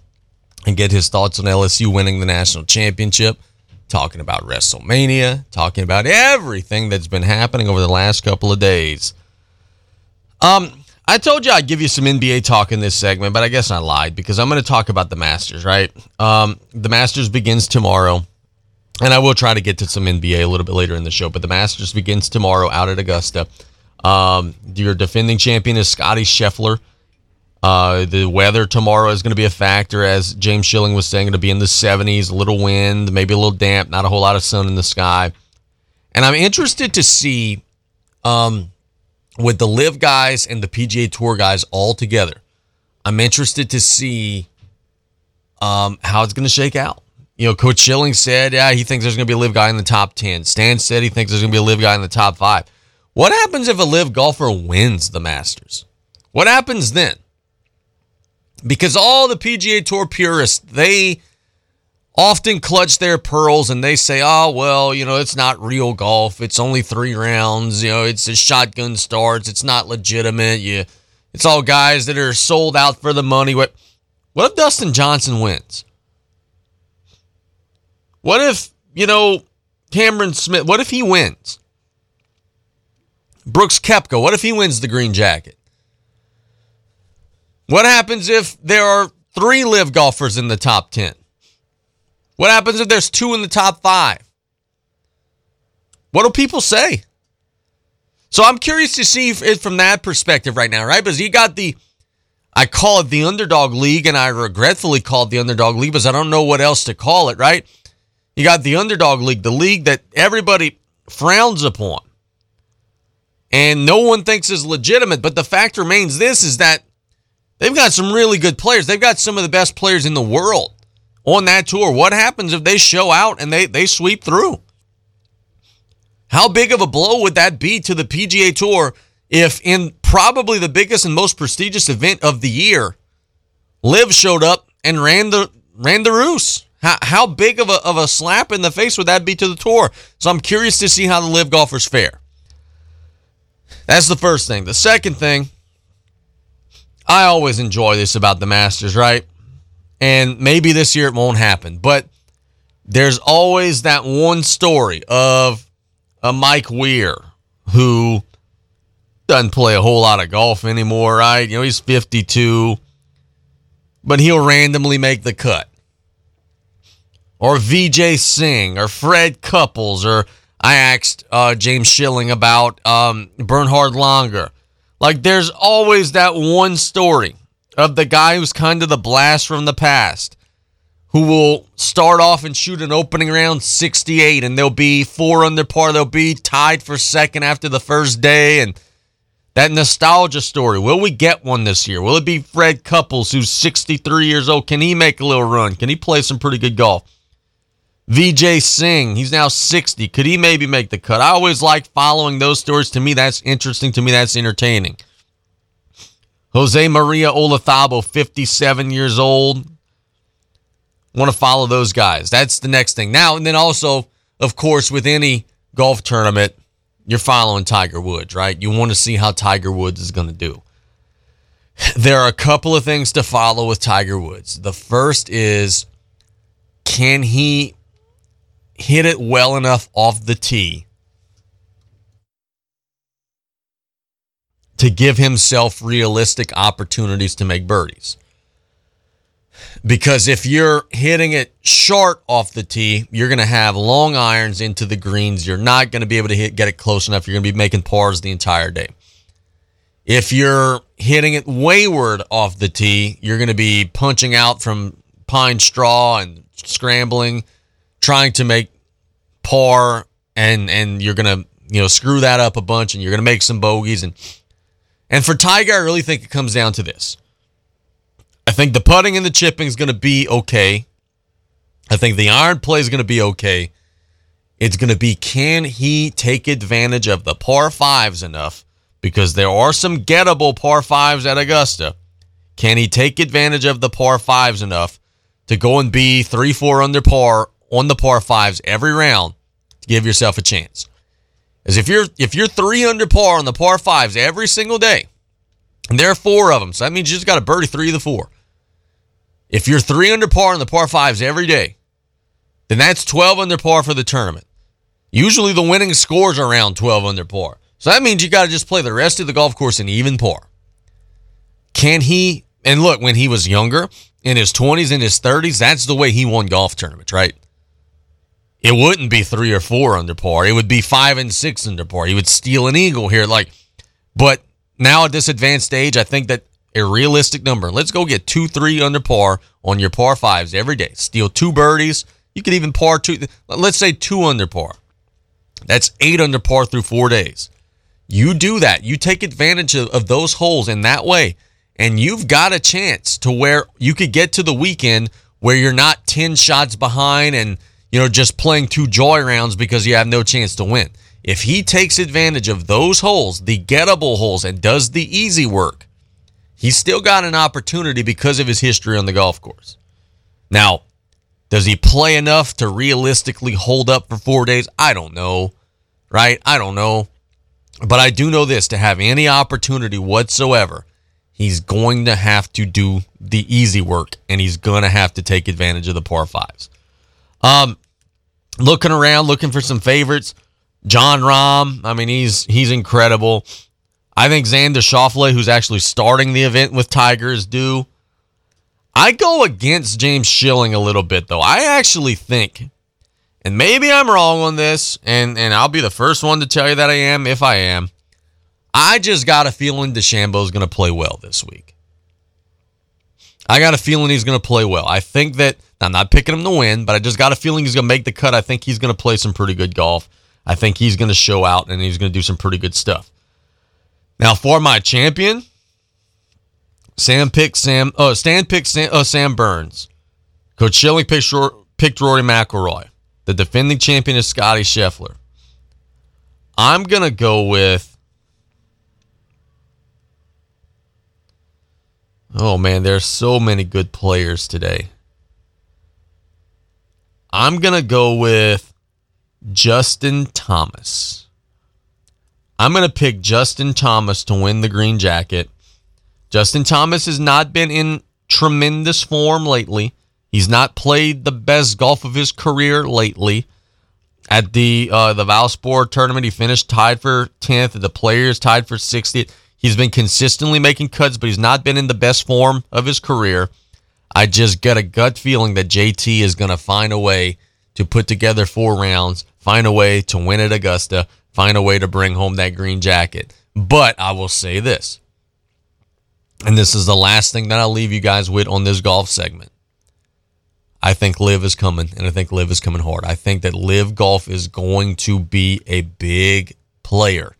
and get his thoughts on LSU winning the national championship, talking about WrestleMania, talking about everything that's been happening over the last couple of days. Um, I told you I'd give you some NBA talk in this segment, but I guess I lied because I'm going to talk about the Masters, right? Um, the Masters begins tomorrow. And I will try to get to some NBA a little bit later in the show, but the Masters begins tomorrow out at Augusta. Um, your defending champion is Scotty Scheffler. Uh, the weather tomorrow is going to be a factor, as James Schilling was saying, going to be in the 70s, a little wind, maybe a little damp, not a whole lot of sun in the sky. And I'm interested to see um, with the LIV guys and the PGA Tour guys all together. I'm interested to see um, how it's going to shake out. You know, Coach Schilling said, yeah, he thinks there's going to be a LIV guy in the top 10. Stan said he thinks there's going to be a LIV guy in the top five. What happens if a LIV golfer wins the Masters? What happens then? Because all the PGA Tour purists, they often clutch their pearls and they say, oh, well, you know, it's not real golf. It's only three rounds. You know, it's a shotgun starts. It's not legitimate. You, it's all guys that are sold out for the money. What, what if Dustin Johnson wins? What if, you know, Cameron Smith, what if he wins? Brooks Koepka, what if he wins the green jacket? What happens if there are three LIV golfers in the top 10? What happens if there's two in the top five? What do people say? So I'm curious to see it from that perspective right now, right? Because you got the, I call it the underdog league, and I regretfully call it the underdog league because I don't know what else to call it, right? You got the underdog league, the league that everybody frowns upon and no one thinks is legitimate. But the fact remains this is that they've got some really good players. They've got some of the best players in the world on that tour. What happens if they show out and they, they sweep through? How big of a blow would that be to the PGA Tour if, in probably the biggest and most prestigious event of the year, LIV showed up and ran the ran the roost? How, how big of a, of a slap in the face would that be to the tour? So I'm curious to see how the LIV golfers fare. That's the first thing. The second thing, I always enjoy this about the Masters, right? And maybe this year it won't happen, but there's always that one story of a Mike Weir who doesn't play a whole lot of golf anymore, right? You know, he's 52, but he'll randomly make the cut or Vijay Singh or Fred Couples or I asked uh, James Schilling about um, Bernhard Langer. Like there's always that one story of the guy who's kind of the blast from the past who will start off and shoot an opening round 68 and they'll be four under par. They'll be tied for second after the first day and that nostalgia story. Will we get one this year? Will it be Fred Couples who's 63 years old? Can he make a little run? Can he play some pretty good golf? Vijay Singh, he's now 60. Could he maybe make the cut? I always like following those stories. To me, that's interesting. To me, that's entertaining. Jose Maria Olazabal, 57 years old. Want to follow those guys. That's the next thing. Now, and then also, of course, with any golf tournament, you're following Tiger Woods, right? You want to see how Tiger Woods is going to do. There are a couple of things to follow with Tiger Woods. The first is can he hit it well enough off the tee to give himself realistic opportunities to make birdies. Because if you're hitting it short off the tee, you're going to have long irons into the greens. You're not going to be able to hit get it close enough. You're going to be making pars the entire day. If you're hitting it wayward off the tee. You're going to be punching out from pine straw and scrambling, trying to make par, and and you're to you know screw that up a bunch, and you're to make some bogeys. And and for Tiger, I really think it comes down to this. I think the putting and the chipping is going to be okay. I think the iron play is going to be okay. It's going to be can he take advantage of the par fives enough? Because there are some gettable par fives at Augusta. Can he take advantage of the par fives enough to go and be three, four under par on the par fives every round to give yourself a chance? As if you're if you're three under par on the par fives every single day, and there are four of them, so that means you just got to birdie three of the four. If you're three under par on the par fives every day, then that's 12 under par for the tournament. Usually the winning scores are around 12 under par. So that means you got to just play the rest of the golf course in even par. Can he? And look, when he was younger, in his 20s, in his 30s, that's the way he won golf tournaments, right? It wouldn't be three or four under par. It would be five and six under par. He would steal an eagle here. Like, but now at this advanced age, I think that a realistic number. Let's go get two, three under par on your par fives every day. Steal two birdies. You could even par two. Let's say two under par. That's eight under par through four days. You do that. You take advantage of, of those holes in that way, and you've got a chance to where you could get to the weekend where you're not 10 shots behind and you know just playing two joy rounds because you have no chance to win. If he takes advantage of those holes, the gettable holes, and does the easy work, he's still got an opportunity because of his history on the golf course. Now, does he play enough to realistically hold up for four days? I don't know. Right? I don't know. But I do know this to have any opportunity whatsoever, he's going to have to do the easy work and he's going to have to take advantage of the par fives. Um, looking around, looking for some favorites. Jon Rahm, I mean, he's he's incredible. I think Xander Schauffele, who's actually starting the event with Tiger, is due. I go against James Schilling a little bit, though. I actually think, and maybe I'm wrong on this, and, and I'll be the first one to tell you that I am if I am. I just got a feeling DeChambeau is going to play well this week. I got a feeling he's going to play well. I think that, I'm not picking him to win, but I just got a feeling he's going to make the cut. I think he's going to play some pretty good golf. I think he's going to show out and he's going to do some pretty good stuff. Now, for my champion, Sam picked Sam. Oh, Stan picked Sam, uh, Sam Burns. Coach Schilling picked, picked Rory McIlroy. The defending champion is Scotty Scheffler. I'm gonna go with. Oh man, there's so many good players today. I'm gonna go with Justin Thomas. I'm gonna pick Justin Thomas to win the green jacket. Justin Thomas has not been in tremendous form lately. He's not played the best golf of his career lately. At the uh, the Valspar tournament, he finished tied for 10th. The players tied for 60th. He's been consistently making cuts, but he's not been in the best form of his career. I just got a gut feeling that JT is going to find a way to put together four rounds, find a way to win at Augusta, find a way to bring home that green jacket. But I will say this and this is the last thing that I'll leave you guys with on this golf segment. I think LIV is coming, and I think LIV is coming hard. I think that LIV Golf is going to be a big player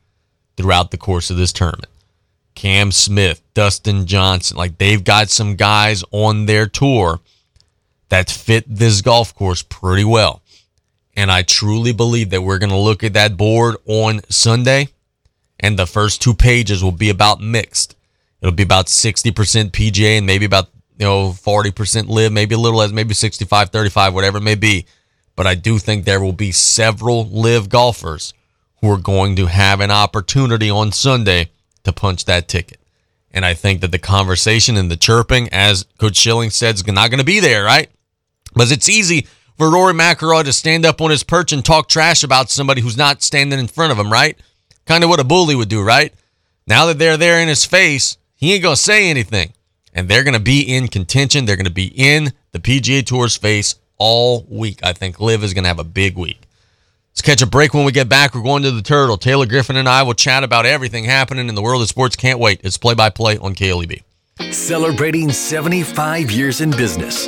throughout the course of this tournament. Cam Smith, Dustin Johnson, like they've got some guys on their tour that fit this golf course pretty well. And I truly believe that we're going to look at that board on Sunday, and the first two pages will be about mixed. It'll be about 60% PGA and maybe about, you know, 40% LIV, maybe a little less, maybe 65, 35, whatever it may be. But I do think there will be several LIV golfers who are going to have an opportunity on Sunday to punch that ticket. And I think that the conversation and the chirping, as Coach Schilling said, is not going to be there, right? Because it's easy for Rory McIlroy to stand up on his perch and talk trash about somebody who's not standing in front of him, right? Kind of what a bully would do, right? Now that they're there in his face, he ain't going to say anything. And they're going to be in contention. They're going to be in the PGA Tour's face all week. I think LIV is going to have a big week. Let's catch a break when we get back. We're going to the Turtle. Taylor Griffin and I will chat about everything happening in the world of sports. Can't wait. It's play by play on KLEB. Celebrating 75 years in business.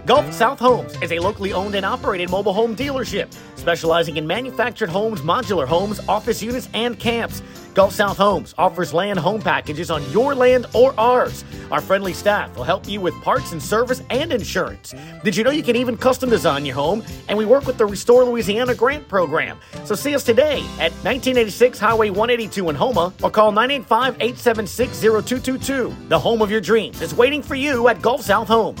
Gulf South Homes is a locally owned and operated mobile home dealership specializing in manufactured homes, modular homes, office units, and camps. Gulf South Homes offers land home packages on your land or ours. Our friendly staff will help you with parts and service and insurance. Did you know you can even custom design your home? And we work with the Restore Louisiana grant program. So see us today at 1986 Highway 182 in Houma or call 985 876 0222. The home of your dreams is waiting for you at Gulf South Homes.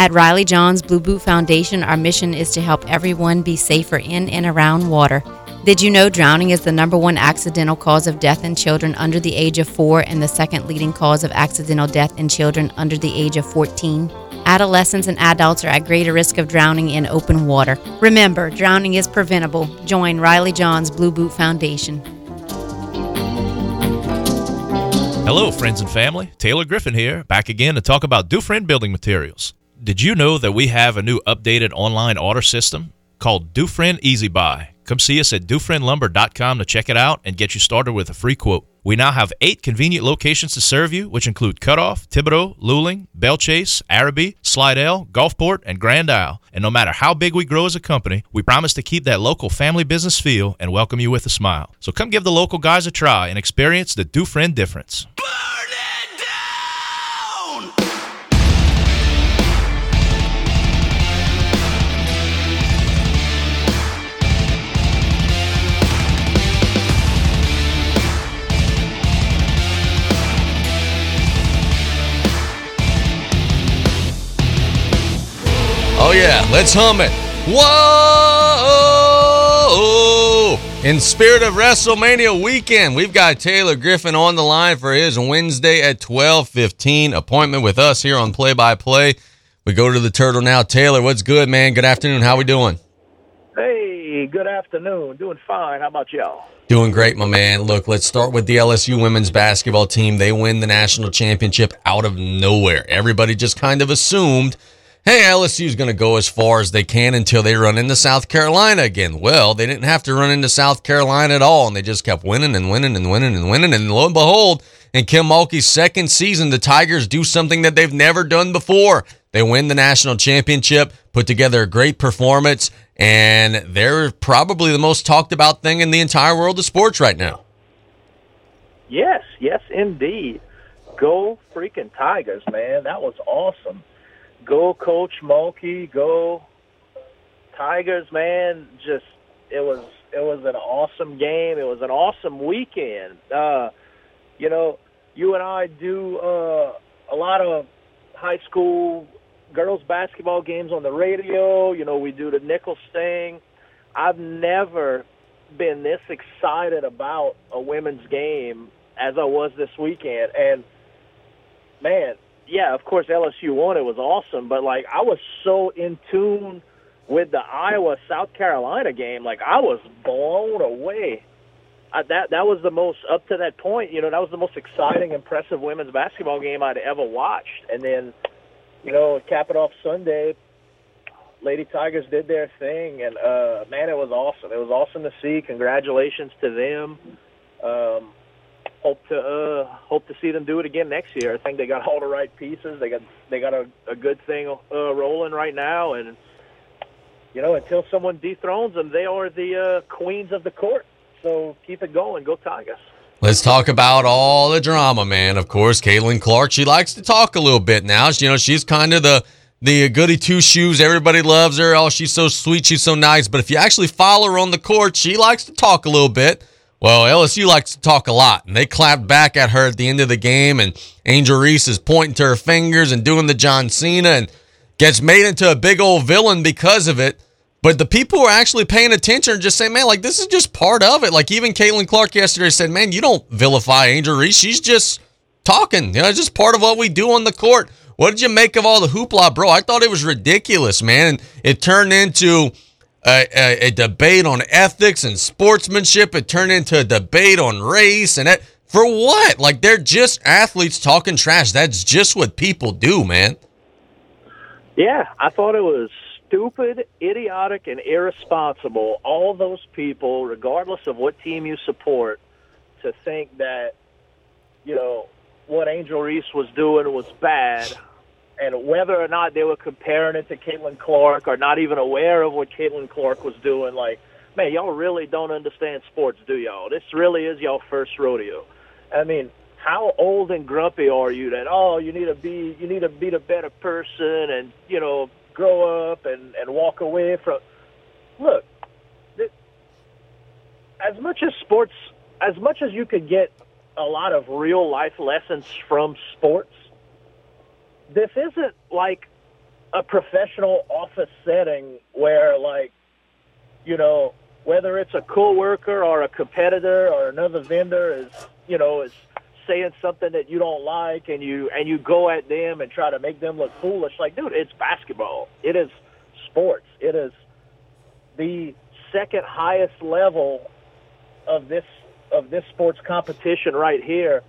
At Riley Johns Blue Boot Foundation, our mission is to help everyone be safer in and around water. Did you know drowning is the number one accidental cause of death in children under the age of 4 and the second leading cause of accidental death in children under the age of 14? Adolescents and adults are at greater risk of drowning in open water. Remember, drowning is preventable. Join Riley Johns Blue Boot Foundation. Hello, friends and family. Taylor Griffin here, back again to talk about Dufresne Building Materials. Did you know that we have a new updated online order system called Dufresne Easy Buy? Come see us at DufresneLumber.com to check it out and get you started with a free quote. We now have eight convenient locations to serve you, which include Cutoff, Thibodaux, Luling, Belle Chasse, Arabi, Slidell, Gulfport, and Grand Isle. And no matter how big we grow as a company, we promise to keep that local family business feel and welcome you with a smile. So come give the local guys a try and experience the Dufresne difference. Oh, yeah, let's hum it. Whoa! In spirit of WrestleMania weekend, we've got Taylor Griffin on the line for his Wednesday at 12:15 appointment with us here on Play by Play. We go to the Turtle now. Taylor, what's good, man? Good afternoon. How are we doing? Hey, good afternoon. Doing fine. How about y'all? Doing great, my man. Look, let's start with the LSU women's basketball team. They win the national championship out of nowhere. Everybody just kind of assumed hey, LSU's going to go as far as they can until they run into South Carolina again. Well, they didn't have to run into South Carolina at all, and they just kept winning and winning and winning and winning. And lo and behold, in Kim Mulkey's second season, the Tigers do something that they've never done before. They win the national championship, put together a great performance, and they're probably the most talked about thing in the entire world of sports right now. Yes, yes, indeed. Go freaking Tigers, man. That was awesome. Go Coach Mulkey. Go Tigers, man. Just it was it was an awesome game. It was an awesome weekend. Uh, you know, you and I do uh, a lot of high school girls basketball games on the radio. You know, we do the nickel thing. I've never been this excited about a women's game as I was this weekend. And man, yeah, of course LSU won. It was awesome, but like I was so in tune with the Iowa South Carolina game. Like I was blown away. I, that that was the most up to that point. You know, that was the most exciting, impressive women's basketball game I'd ever watched. And then, you know, cap it off Sunday. Lady Tigers did their thing, and uh, man, it was awesome. It was awesome to see. Congratulations to them. Um, hope to uh, hope to see them do it again next year. I think they got all the right pieces. They got they got a, a good thing uh, rolling right now, and you know until someone dethrones them, they are the uh, queens of the court. So keep it going. Go Tigers. Let's talk about all the drama, man. Of course, Caitlin Clark. She likes to talk a little bit now. You know, she's kind of the the goody two shoes. Everybody loves her. Oh, she's so sweet. She's so nice. But if you actually follow her on the court, she likes to talk a little bit. Well, LSU likes to talk a lot, and they clapped back at her at the end of the game. And Angel Reese is pointing to her fingers and doing the John Cena and gets made into a big old villain because of it. But the people who are actually paying attention are just saying, man, like, this is just part of it. Like, even Caitlin Clark yesterday said, man, you don't vilify Angel Reese. She's just talking. You know, it's just part of what we do on the court. What did you make of all the hoopla, bro? I thought it was ridiculous, man. And it turned into a, a, a, debate on ethics and sportsmanship. It turned into a debate on race and that. For what? Like they're just athletes talking trash. That's just what people do, man. Yeah, I thought it was stupid, idiotic, and irresponsible. All those people, regardless of what team you support, to think that you know what Angel Reese was doing was bad and whether or not they were comparing it to Caitlin Clark or not even aware of what Caitlin Clark was doing, like, man, y'all really don't understand sports, do y'all? This really is y'all first rodeo. I mean, how old and grumpy are you that oh you need to be you need to be a better person and you know grow up and and walk away from look th- as much as sports as much as you could get a lot of real life lessons from sports this isn't like a professional office setting where like you know whether it's a coworker or a competitor or another vendor is you know is saying something that you don't like and you and you go at them and try to make them look foolish like dude it's basketball. It is sports. It is the second highest level of this of this sports competition right here.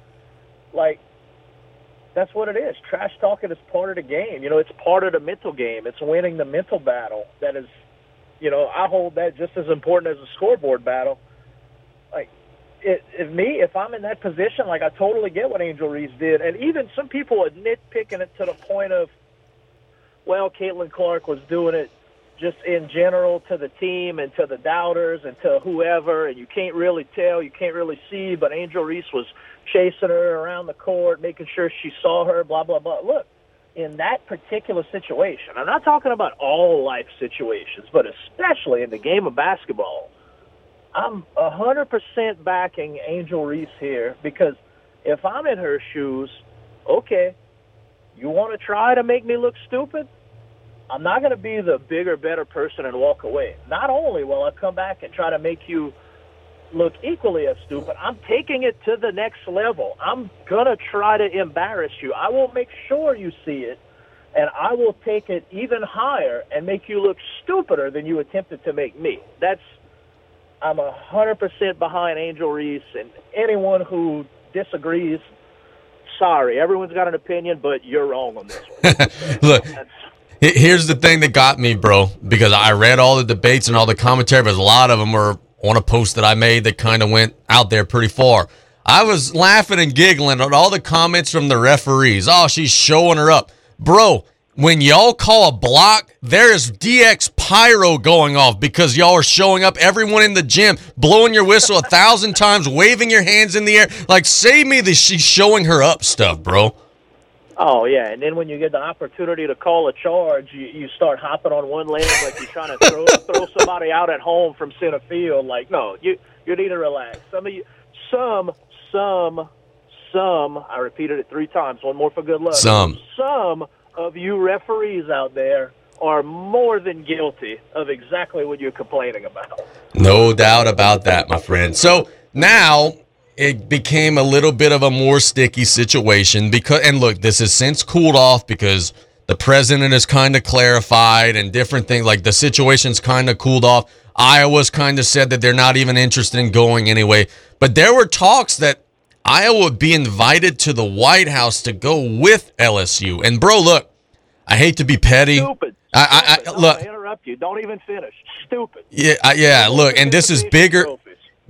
Like that's what it is. Trash talking is part of the game. You know, it's part of the mental game. It's winning the mental battle. That is, you know, I hold that just as important as a scoreboard battle. Like, it, if me, if I'm in that position, like I totally get what Angel Reese did, and even some people are nitpicking it to the point of, well, Caitlin Clark was doing it just in general to the team and to the doubters and to whoever, and you can't really tell, you can't really see, but Angel Reese was chasing her around the court, making sure she saw her, blah, blah, blah. Look, in that particular situation, I'm not talking about all life situations, but especially in the game of basketball, I'm 100% backing Angel Reese here because if I'm in her shoes, okay, you want to try to make me look stupid? I'm not going to be the bigger, better person and walk away. Not only will I come back and try to make you look equally as stupid. I'm taking it to the next level. I'm going to try to embarrass you. I will make sure you see it, and I will take it even higher and make you look stupider than you attempted to make me. That's I'm a hundred percent behind Angel Reese, and anyone who disagrees, sorry. Everyone's got an opinion, but you're wrong on this one. Look, He- Here's the thing that got me, bro, because I read all the debates and all the commentary, but a lot of them were on a post that I made that kind of went out there pretty far. I was laughing and giggling at all the comments from the referees. Oh, she's showing her up. Bro, when y'all call a block, there is DX pyro going off because y'all are showing up, everyone in the gym, blowing your whistle a thousand times, waving your hands in the air. Like, save me the she's showing her up stuff, bro. Oh yeah, and then when you get the opportunity to call a charge, you, you start hopping on one leg like you're trying to throw throw somebody out at home from center field. Like no, you you need to relax. Some of you, some some some. I repeated it three times. One more for good luck. Some. some of you referees out there are more than guilty of exactly what you're complaining about. No doubt about that, my friend. So now it became a little bit of a more sticky situation because, and look, this has since cooled off because the president has kind of clarified and different things. Like the situation's kind of cooled off. Iowa's kind of said that they're not even interested in going anyway. But there were talks that Iowa would be invited to the White House to go with LSU. And bro, look, I hate to be petty. Stupid. I, I, I look. I interrupt you. Don't even finish. Stupid. Yeah, I, yeah. Look, and this is bigger.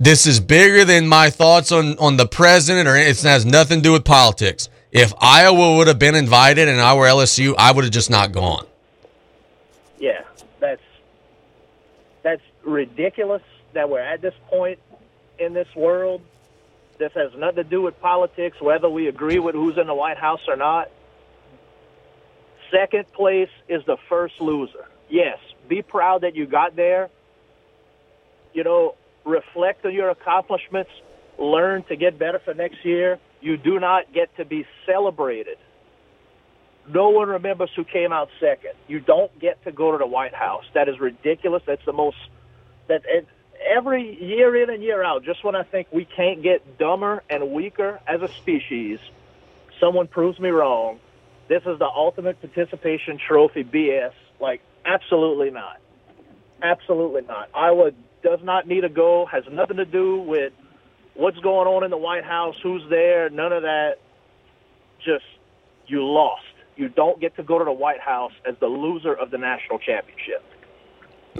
This is bigger than my thoughts on on the president, or it has nothing to do with politics. If Iowa would have been invited and I were LSU, I would have just not gone. Yeah, that's that's ridiculous that we're at this point in this world. This has nothing to do with politics, whether we agree with who's in the White House or not. Second place is the first loser. Yes, be proud that you got there. You know, reflect on your accomplishments, learn to get better for next year. You do not get to be celebrated. No one remembers who came out second. You don't get to go to the White House. That is ridiculous. That's the most that it, every year in and year out. Just when I think we can't get dumber and weaker as a species, someone proves me wrong. This is the ultimate participation trophy BS. Like absolutely not. Absolutely not. Iowa does not need to go. Has nothing to do with what's going on in the White House, who's there, none of that. Just you lost. You don't get to go to the White House as the loser of the national championship.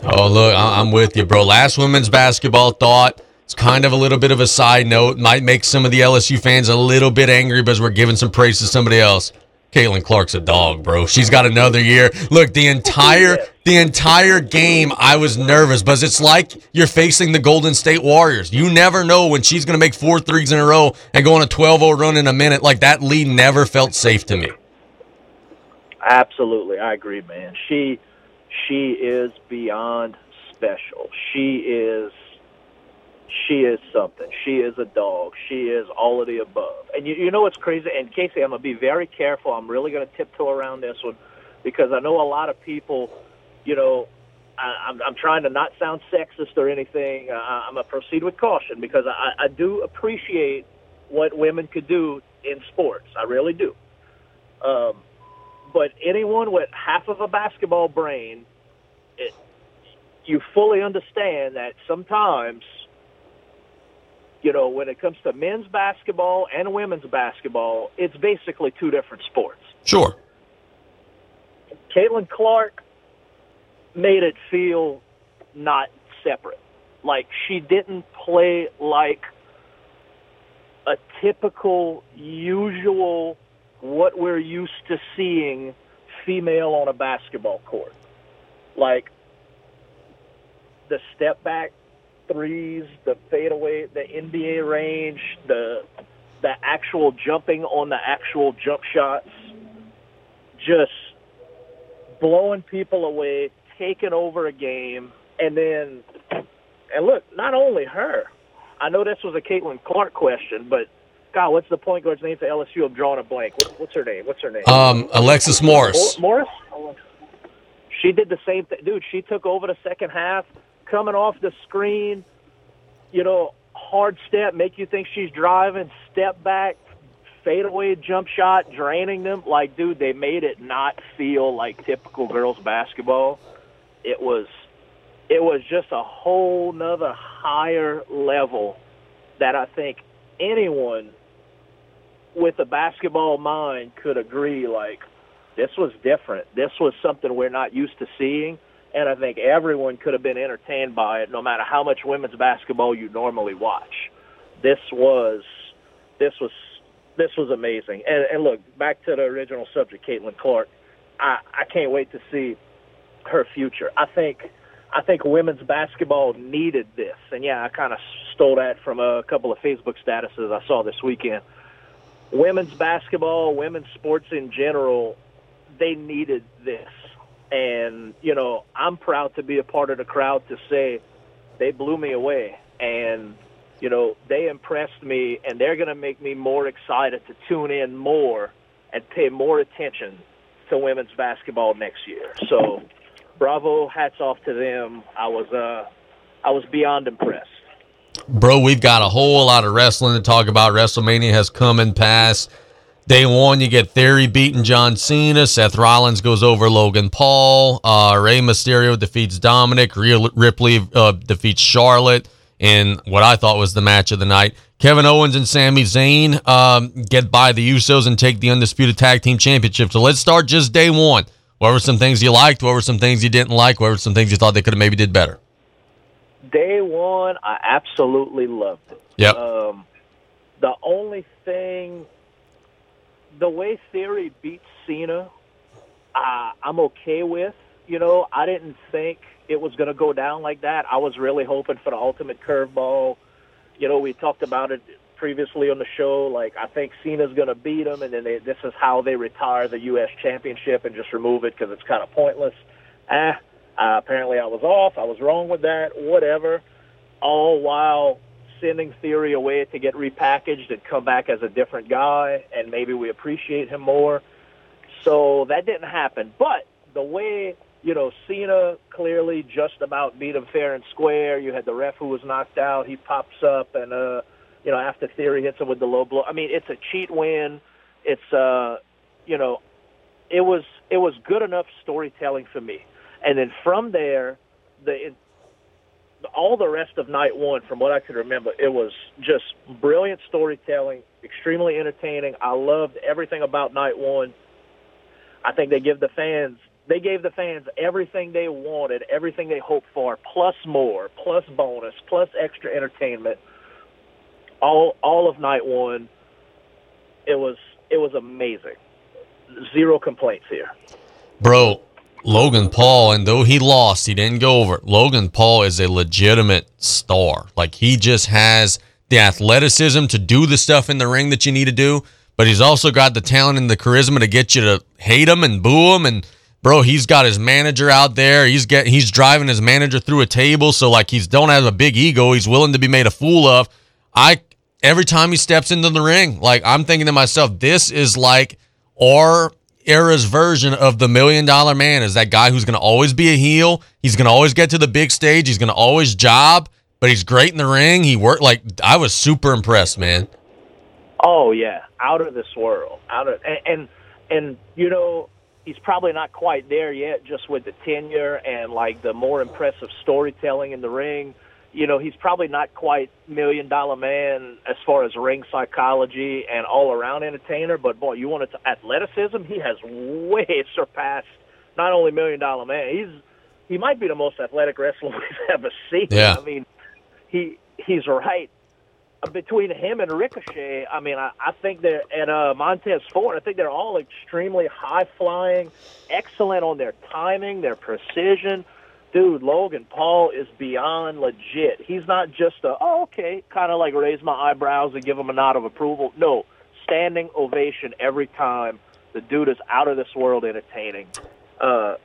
Oh, look, I'm with you, bro. Last women's basketball thought it's kind of a little bit of a side note. Might make some of the LSU fans a little bit angry because we're giving some praise to somebody else. Caitlin Clark's a dog, bro. She's got another year. Look, the entire the entire game, I was nervous, but it's like you're facing the Golden State Warriors. You never know when she's gonna make four threes in a row and go on a 12-0 run in a minute. Like that lead never felt safe to me. Absolutely, I agree, man. She she is beyond special. She is she is something. She is a dog. She is all of the above. And you, you know what's crazy? And Casey, I'm gonna be very careful. I'm really gonna tiptoe around this one because I know a lot of people. You know, I, I'm, I'm trying to not sound sexist or anything. Uh, I'm gonna proceed with caution because I, I do appreciate what women could do in sports. I really do. Um, but anyone with half of a basketball brain, it, you fully understand that sometimes, you know, when it comes to men's basketball and women's basketball, it's basically two different sports. Sure. Caitlin Clark made it feel not separate. Like she didn't play like a typical, usual, what we're used to seeing female on a basketball court. Like the step back threes, the fadeaway, the NBA range, the the actual jumping on the actual jump shots, just blowing people away, taking over a game, and then and look, not only her. I know this was a Caitlin Clark question, but God, what's the point guard's name for LSU? I'm drawing a blank. What, what's her name? What's her name? Um, Alexis Morris. Morris. She did the same thing, dude. She took over the second half, coming off the screen. You know, hard step, make you think she's driving. Step back, fadeaway jump shot, draining them. Like, dude, they made it not feel like typical girls basketball. It was, it was just a whole nother higher level that I think anyone with a basketball mind could agree. Like, this was different. This was something we're not used to seeing, and I think everyone could have been entertained by it, no matter how much women's basketball you normally watch. This was, this was, this was amazing. And, and look, back to the original subject, Caitlin Clark. I, I can't wait to see her future. I think I think women's basketball needed this. And yeah, I kind of stole that from a couple of Facebook statuses I saw this weekend. Women's basketball, women's sports in general, they needed this. And, you know, I'm proud to be a part of the crowd to say they blew me away. And, you know, they impressed me, and they're going to make me more excited to tune in more and pay more attention to women's basketball next year. So, bravo, hats off to them. I was uh, I was beyond impressed. Bro, we've got a whole lot of wrestling to talk about. WrestleMania has come and passed. Day one, you get Theory beating John Cena. Seth Rollins goes over Logan Paul. Uh, Rey Mysterio defeats Dominic. Rhea Ripley uh, defeats Charlotte in what I thought was the match of the night. Kevin Owens and Sami Zayn um, get by the Usos and take the Undisputed Tag Team Championship. So let's start just day one. What were some things you liked? What were some things you didn't like? What were some things you thought they could have maybe did better? Day one, I absolutely loved it. Yep. Um, the only thing, the way Theory beats Cena, uh, I'm okay with. You know, I didn't think it was going to go down like that. I was really hoping for the ultimate curveball. You know, we talked about it previously on the show. Like, I think Cena's going to beat him, and then they, this is how they retire the U.S. Championship and just remove it because it's kind of pointless. Ah, uh, apparently I was off. I was wrong with that. Whatever. All while sending Theory away to get repackaged and come back as a different guy, and maybe we appreciate him more. So that didn't happen. But the way you know, Cena clearly just about beat him fair and square. You had the ref who was knocked out. He pops up and, uh, you know, after Theory hits him with the low blow. I mean, it's a cheat win. It's, uh, you know, it was it was good enough storytelling for me. And then from there, the all the rest of night one, from what I could remember, it was just brilliant storytelling, extremely entertaining. I loved everything about night one. I think they give the fans they gave the fans everything they wanted, everything they hoped for, plus more, plus bonus, plus extra entertainment. All all of night one, it was it was amazing. Zero complaints here. Bro, Logan Paul, and though he lost, he didn't go over. Logan Paul is a legitimate star. Like he just has the athleticism to do the stuff in the ring that you need to do, but he's also got the talent and the charisma to get you to hate him and boo him and bro, he's got his manager out there. He's get he's driving his manager through a table, so like he's don't have a big ego. He's willing to be made a fool of. I every time he steps into the ring, like I'm thinking to myself, this is like our era's version of the million dollar man. Is that guy who's going to always be a heel? He's going to always get to the big stage. He's going to always job, but he's great in the ring. He worked like I was super impressed, man. Oh yeah, out of this world, out of and and, and you know he's probably not quite there yet just with the tenure and like the more impressive storytelling in the ring you know he's probably not quite million dollar man as far as ring psychology and all around entertainer but boy you want to athleticism he has way surpassed not only million dollar man he's he might be the most athletic wrestler we've ever seen yeah. i mean he he's right between him and Ricochet, I mean, I, I think they're and uh, Montez Ford. I think they're all extremely high flying, excellent on their timing, their precision. Dude, Logan Paul is beyond legit. He's not just a oh okay, kind of like raise my eyebrows and give him a nod of approval. No, standing ovation every time. The dude is out of this world entertaining. Uh,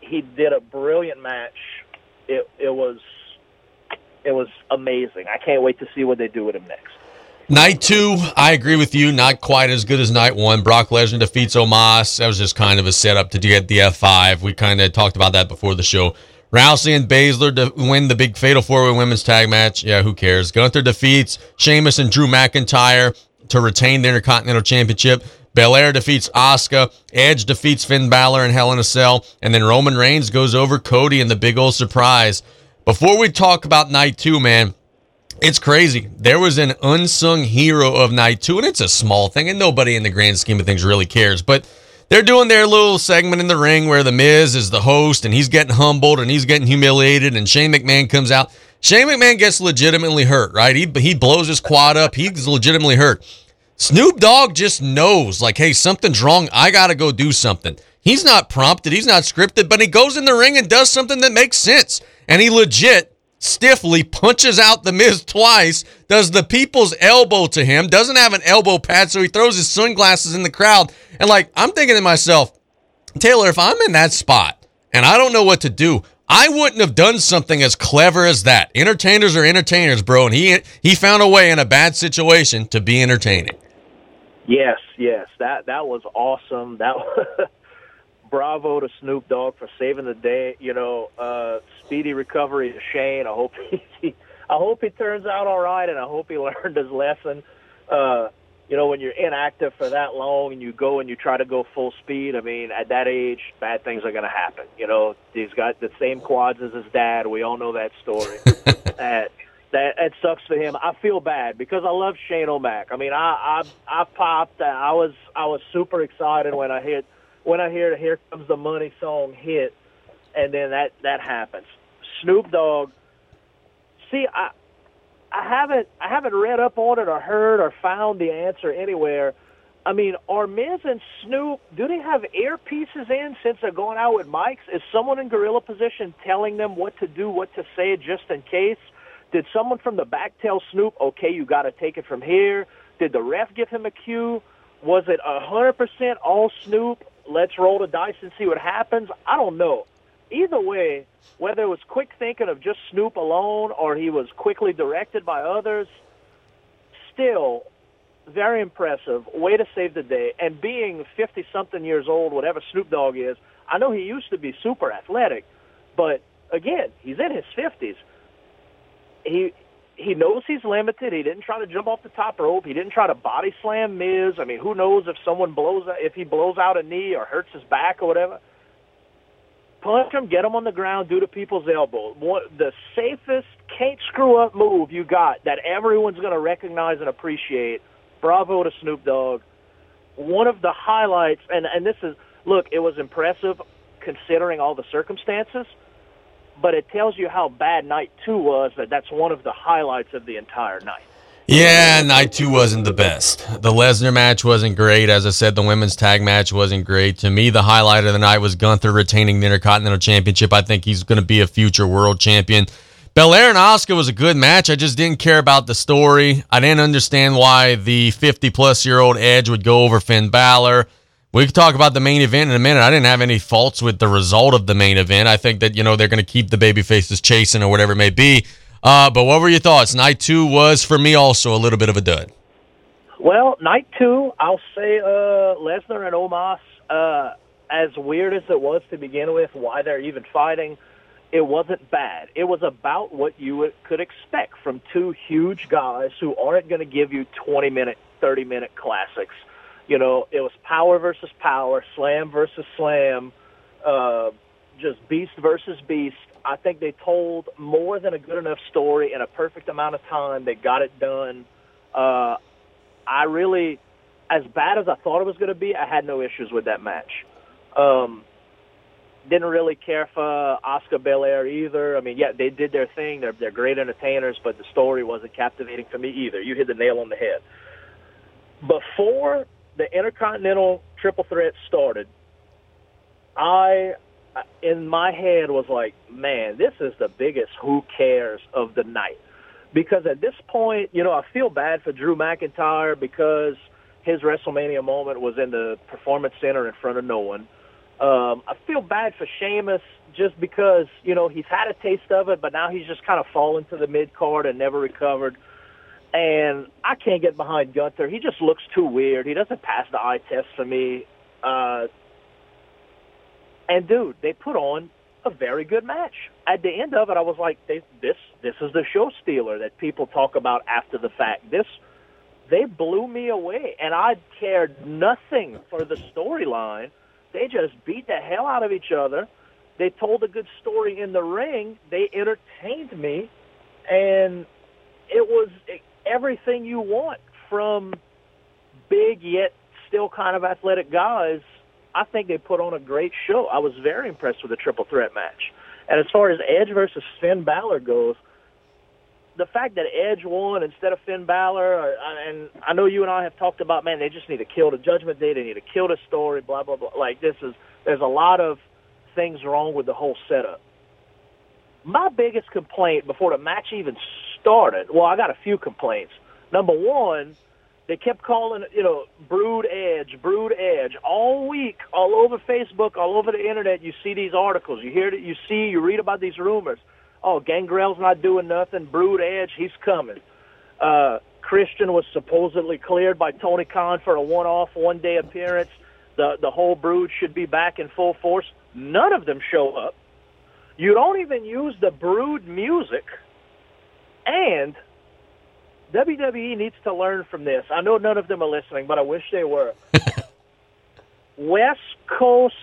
he did a brilliant match. It it was it was amazing. I can't wait to see what they do with him next. Night two, I agree with you. Not quite as good as night one. Brock Lesnar defeats Omos. That was just kind of a setup to get the F5. We kind of talked about that before the show. Rousey and Baszler to win the big Fatal Four Way Women's Tag Match. Yeah, who cares? Gunther defeats Sheamus and Drew McIntyre to retain the Intercontinental Championship. Belair defeats Asuka. Edge defeats Finn Balor and Hell in a Cell. And then Roman Reigns goes over Cody in the big old surprise. Before we talk about night two, man, it's crazy. There was an unsung hero of night two, and it's a small thing, and nobody in the grand scheme of things really cares. But they're doing their little segment in the ring where the Miz is the host and he's getting humbled and he's getting humiliated and Shane McMahon comes out. Shane McMahon gets legitimately hurt, right? He he blows his quad up. He's legitimately hurt. Snoop Dogg just knows, like, hey, something's wrong. I gotta go do something. He's not prompted, he's not scripted, but he goes in the ring and does something that makes sense. And he legit stiffly punches out the Miz twice, does the people's elbow to him, doesn't have an elbow pad, so he throws his sunglasses in the crowd. And like, I'm thinking to myself, Taylor, if I'm in that spot and I don't know what to do, I wouldn't have done something as clever as that. Entertainers are entertainers, bro, and he he found a way in a bad situation to be entertaining. Yes, yes, that that was awesome. That bravo to Snoop Dogg for saving the day. You know, uh, speedy recovery to Shane. I hope he, I hope he turns out all right, and I hope he learned his lesson. Uh, you know, when you're inactive for that long and you go and you try to go full speed, I mean, at that age, bad things are going to happen. You know, he's got the same quads as his dad. We all know that story. that that it sucks for him. I feel bad because I love Shane O'Mac. I mean, I I I popped. I was I was super excited when I hit when I hear "Here Comes the Money" song hit, and then that that happens. Snoop Dogg. See, I I haven't I haven't read up on it or heard or found the answer anywhere. I mean, are Miz and Snoop do they have earpieces in since they're going out with mics? Is someone in gorilla position telling them what to do, what to say, just in case? Did someone from the back tell Snoop, "Okay, you got to take it from here"? Did the ref give him a cue? Was it a hundred percent all Snoop? Let's roll the dice and see what happens. I don't know. Either way, whether it was quick thinking of just Snoop alone or he was quickly directed by others, still very impressive. Way to save the day. And being 50 something years old, whatever Snoop Dogg is, I know he used to be super athletic, but again, he's in his 50s. He he knows he's limited. He didn't try to jump off the top rope. He didn't try to body slam Miz. I mean, who knows if someone blows if he blows out a knee or hurts his back or whatever punch him, get him on the ground, do to people's elbow. What, the safest, can't screw up move you got that everyone's going to recognize and appreciate. Bravo to Snoop Dogg. One of the highlights, and and this is look, it was impressive considering all the circumstances, but it tells you how bad night two was. That that's one of the highlights of the entire night. Yeah, night two wasn't the best. The Lesnar match wasn't great. As I said, the women's tag match wasn't great. To me, the highlight of the night was Gunther retaining the Intercontinental Championship. I think he's going to be a future world champion. Belair and Asuka was a good match. I just didn't care about the story. I didn't understand why the 50 plus year old Edge would go over Finn Balor. We could talk about the main event in a minute. I didn't have any faults with the result of the main event. I think that, you know, they're going to keep the baby faces chasing or whatever it may be. Uh, but what were your thoughts? Night two was for me also a little bit of a dud. Well, night two, I'll say uh, Lesnar and Omos. Uh, as weird as it was to begin with, why they're even fighting, it wasn't bad. It was about what you could expect from two huge guys who aren't going to give you 20 minute, 30 minute classics. You know, it was power versus power, slam versus slam, uh, just beast versus beast. I think they told more than a good enough story in a perfect amount of time. They got it done. Uh, I really, as bad as I thought it was going to be, I had no issues with that match. Um, didn't really care for Asuka Belair either. I mean, yeah, they did their thing. They're they're great entertainers, but the story wasn't captivating for me either. You hit the nail on the head. Before the Intercontinental Triple Threat started, I in my head was like, man, this is the biggest who cares of the night. Because at this point, you know, I feel bad for Drew McIntyre because his WrestleMania moment was in the Performance Center in front of no one. Um, I feel bad for Sheamus just because, you know, he's had a taste of it, but now he's just kind of fallen to the mid card and never recovered. And I can't get behind Gunther. He just looks too weird. He doesn't pass the eye test for me. Uh, and dude, they put on a very good match. At the end of it, I was like, they, "This, this is the show stealer that people talk about after the fact." This, they blew me away, and I cared nothing for the storyline. They just beat the hell out of each other. They told a good story in the ring. They entertained me, and it was everything you want from big yet still kind of athletic guys I think they put on a great show. I was very impressed with the triple threat match. And as far as Edge versus Finn Balor goes, the fact that Edge won instead of Finn Balor, or, and I know you and I have talked about, man, they just need to kill the Judgment Day. They need to kill the story. Blah blah blah. Like this is there's a lot of things wrong with the whole setup. My biggest complaint before the match even started, well, I got a few complaints. Number one, they kept calling, you know, Brood Edge, Brood Edge all week, all over Facebook, all over the internet. You see these articles, you hear you see, you read about these rumors. Oh, Gangrel's not doing nothing. Brood Edge, he's coming. Uh, Christian was supposedly cleared by Tony Khan for a one-off, one-day appearance. The the whole Brood should be back in full force. None of them show up. You don't even use the Brood music, and WWE needs to learn from this. I know none of them are listening, but I wish they were. West Coast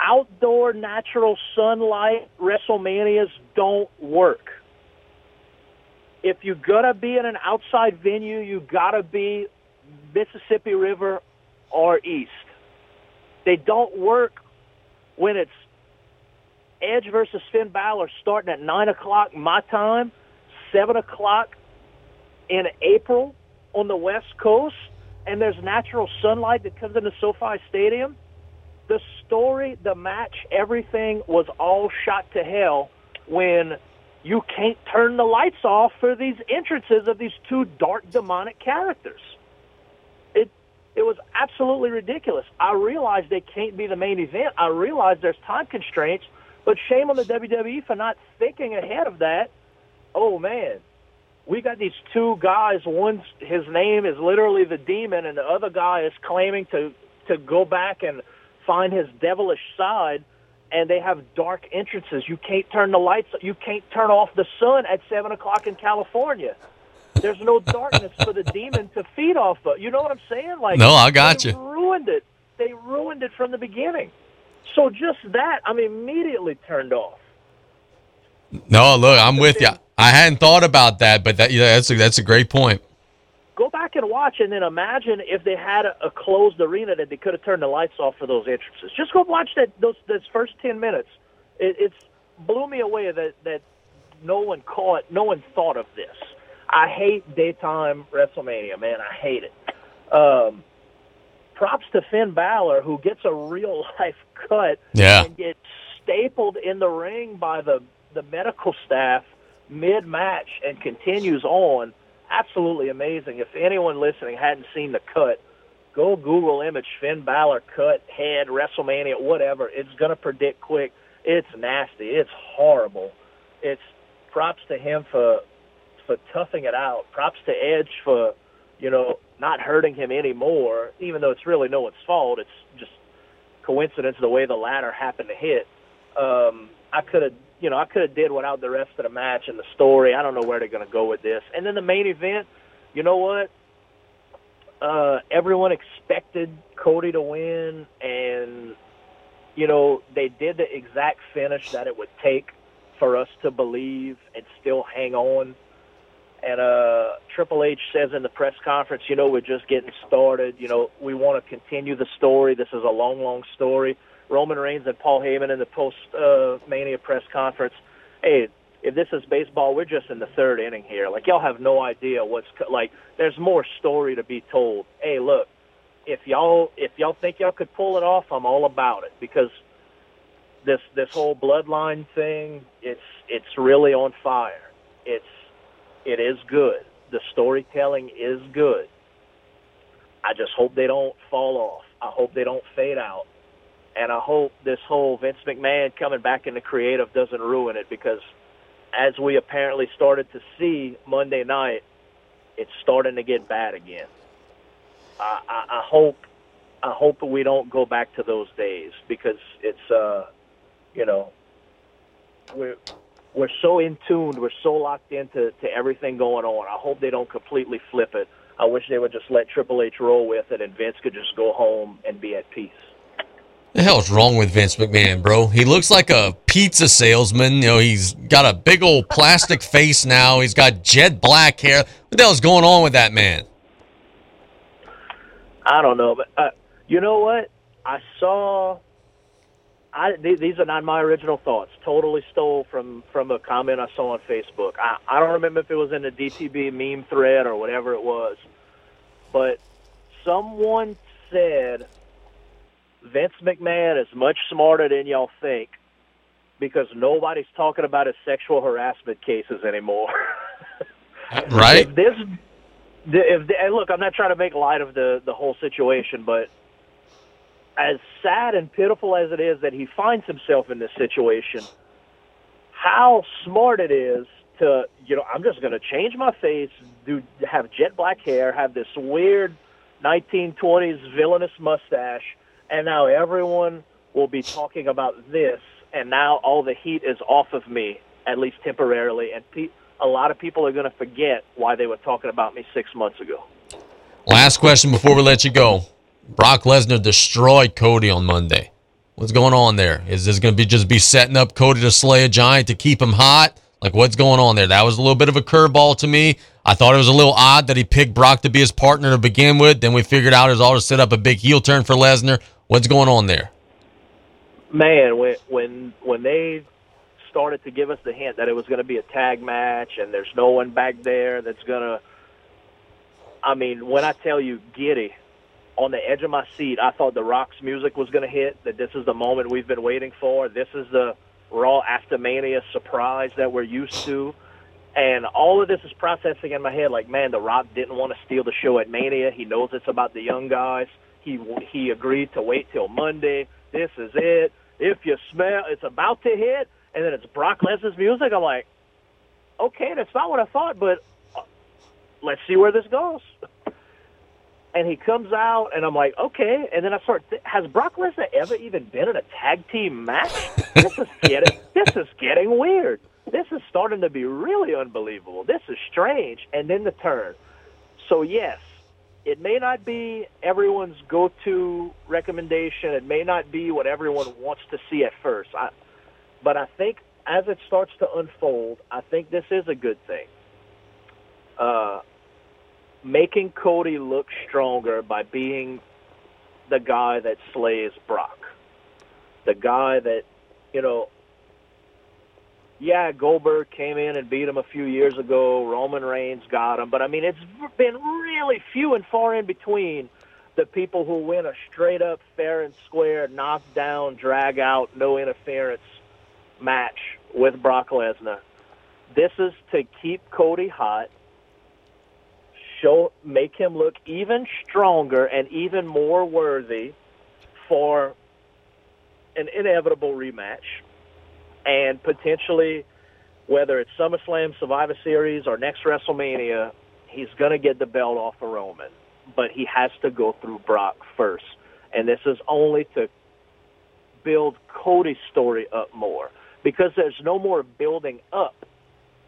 outdoor natural sunlight WrestleManias don't work. If you're gonna be in an outside venue, you gotta be Mississippi River or east. They don't work when it's Edge versus Finn Balor starting at nine o'clock my time, seven o'clock in April on the West Coast, and there's natural sunlight that comes into SoFi Stadium. The story, the match, everything was all shot to hell when you can't turn the lights off for these entrances of these two dark demonic characters. It it was absolutely ridiculous. I realize they can't be the main event. I realize there's time constraints, but shame on the WWE for not thinking ahead of that. Oh man, we got these two guys. One's his name is literally the demon, and the other guy is claiming to to go back and find his devilish side. And they have dark entrances. You can't turn the lights. You can't turn off the sun at seven o'clock in California. There's no darkness for the demon to feed off of. You know what I'm saying? Like No, I got they you. Ruined it. They ruined it from the beginning. So just that, I'm immediately turned off. No, look, I'm with you. I hadn't thought about that, but that yeah, that's a, that's a great point. go back and watch and then imagine if they had a, a closed arena that they could have turned the lights off for those entrances. Just go watch that those those first ten minutes. It, it's blew me away that that no one caught, no one thought of this. I hate daytime WrestleMania, man. I hate it. Um, props to Finn Balor who gets a real life cut Yeah. and gets stapled in the ring by the the medical staff mid match and continues on. Absolutely amazing. If anyone listening hadn't seen the cut, go Google image Finn Balor cut head WrestleMania whatever. It's gonna predict quick. It's nasty. It's horrible. It's props to him for for toughing it out. Props to Edge for you know not hurting him anymore, even though it's really no one's fault. It's just coincidence the way the ladder happened to hit. Um, I could have, you know, I could have did without the rest of the match and the story. I don't know where they're going to go with this. And then the main event, you know what? Uh, everyone expected Cody to win, and you know they did the exact finish that it would take for us to believe and still hang on. And uh, Triple H says in the press conference, you know, we're just getting started. You know, we want to continue the story. This is a long, long story. Roman Reigns and Paul Heyman in the post uh, Mania press conference. Hey, if this is baseball, we're just in the third inning here. Like y'all have no idea what's co- like. There's more story to be told. Hey, look, if y'all if y'all think y'all could pull it off, I'm all about it because this this whole bloodline thing, it's it's really on fire. It's it is good. The storytelling is good. I just hope they don't fall off. I hope they don't fade out. And I hope this whole Vince McMahon coming back into creative doesn't ruin it because as we apparently started to see Monday night, it's starting to get bad again. I, I, I hope I hope we don't go back to those days because it's uh you know we're we're so in tuned, we're so locked into to everything going on. I hope they don't completely flip it. I wish they would just let Triple H roll with it and Vince could just go home and be at peace. The hell's wrong with Vince McMahon, bro? He looks like a pizza salesman. You know, he's got a big old plastic face now. He's got jet black hair. What the hell's going on with that man? I don't know, but uh, you know what? I saw. I, th- these are not my original thoughts. Totally stole from from a comment I saw on Facebook. I, I don't remember if it was in the DTB meme thread or whatever it was, but someone said Vince McMahon is much smarter than y'all think because nobody's talking about his sexual harassment cases anymore. right? If this, if and look, I'm not trying to make light of the the whole situation, but as sad and pitiful as it is that he finds himself in this situation, how smart it is to you know I'm just going to change my face, do have jet black hair, have this weird 1920s villainous mustache, and now everyone will be talking about this, and now all the heat is off of me at least temporarily, and pe- a lot of people are going to forget why they were talking about me six months ago. Last question before we let you go. Brock Lesnar destroyed Cody on Monday. What's going on there? Is this going to be just be setting up Cody to slay a giant to keep him hot? Like what's going on there? That was a little bit of a curveball to me. I thought it was a little odd that he picked Brock to be his partner to begin with. Then we figured out it was all to set up a big heel turn for Lesnar. What's going on there? Man, when when when they started to give us the hint that it was going to be a tag match and there's no one back there that's going to I mean, when I tell you giddy on the edge of my seat, I thought the Rock's music was going to hit, that this is the moment we've been waiting for. This is the Raw After Mania surprise that we're used to. And all of this is processing in my head like, man, The Rock didn't want to steal the show at Mania. He knows it's about the young guys. He he agreed to wait till Monday. This is it. If you smell, it's about to hit, and then it's Brock Lesnar's music. I'm like, okay, that's not what I thought, but uh, let's see where this goes. And he comes out, and I'm like, okay. And then I start, th- has Brock Lesnar ever even been in a tag team match? This is getting, this is getting weird. This is starting to be really unbelievable. This is strange. And then the turn. So yes, it may not be everyone's go-to recommendation. It may not be what everyone wants to see at first. I, but I think as it starts to unfold, I think this is a good thing. Uh, making Cody look stronger by being the guy that slays Brock, the guy that you know. Yeah, Goldberg came in and beat him a few years ago. Roman Reigns got him, but I mean, it's been really few and far in between the people who win a straight up, fair and square, knockdown, drag out, no interference match with Brock Lesnar. This is to keep Cody hot, show, make him look even stronger and even more worthy for an inevitable rematch, and potentially, whether it's SummerSlam, Survivor Series, or next WrestleMania, he's going to get the belt off of Roman, but he has to go through Brock first, and this is only to build Cody's story up more because there's no more building up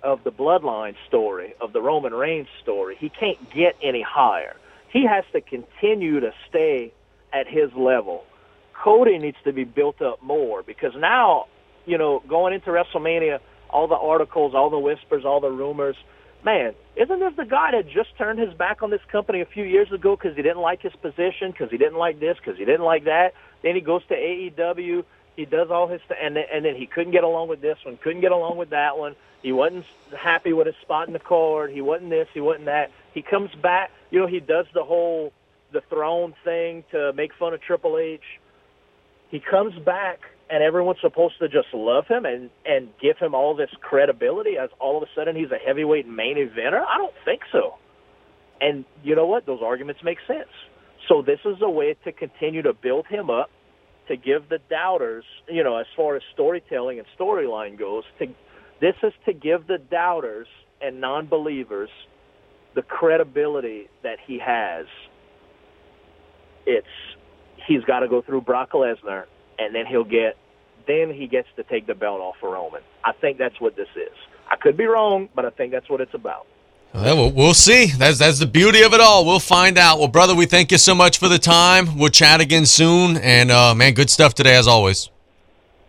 of the bloodline story, of the Roman Reigns story. He can't get any higher. He has to continue to stay at his level. Cody needs to be built up more because now, you know, going into WrestleMania, all the articles, all the whispers, all the rumors, man, isn't this the guy that just turned his back on this company a few years ago because he didn't like his position, because he didn't like this, because he didn't like that? Then he goes to AEW he does all his st- and and then he couldn't get along with this one, couldn't get along with that one. He wasn't happy with his spot in the card. He wasn't this, he wasn't that. He comes back, you know, he does the whole the throne thing to make fun of Triple H. He comes back and everyone's supposed to just love him and and give him all this credibility as all of a sudden he's a heavyweight main eventer. I don't think so. And you know what? Those arguments make sense. So this is a way to continue to build him up to give the doubters, you know, as far as storytelling and storyline goes, to this is to give the doubters and non-believers the credibility that he has. It's he's got to go through Brock Lesnar, and then he'll get, then he gets to take the belt off of Roman. I think that's what this is. I could be wrong, but I think that's what it's about. Well, we'll see. That's that's the beauty of it all. We'll find out. Well, brother, we thank you so much for the time. We'll chat again soon. And uh, man, good stuff today as always.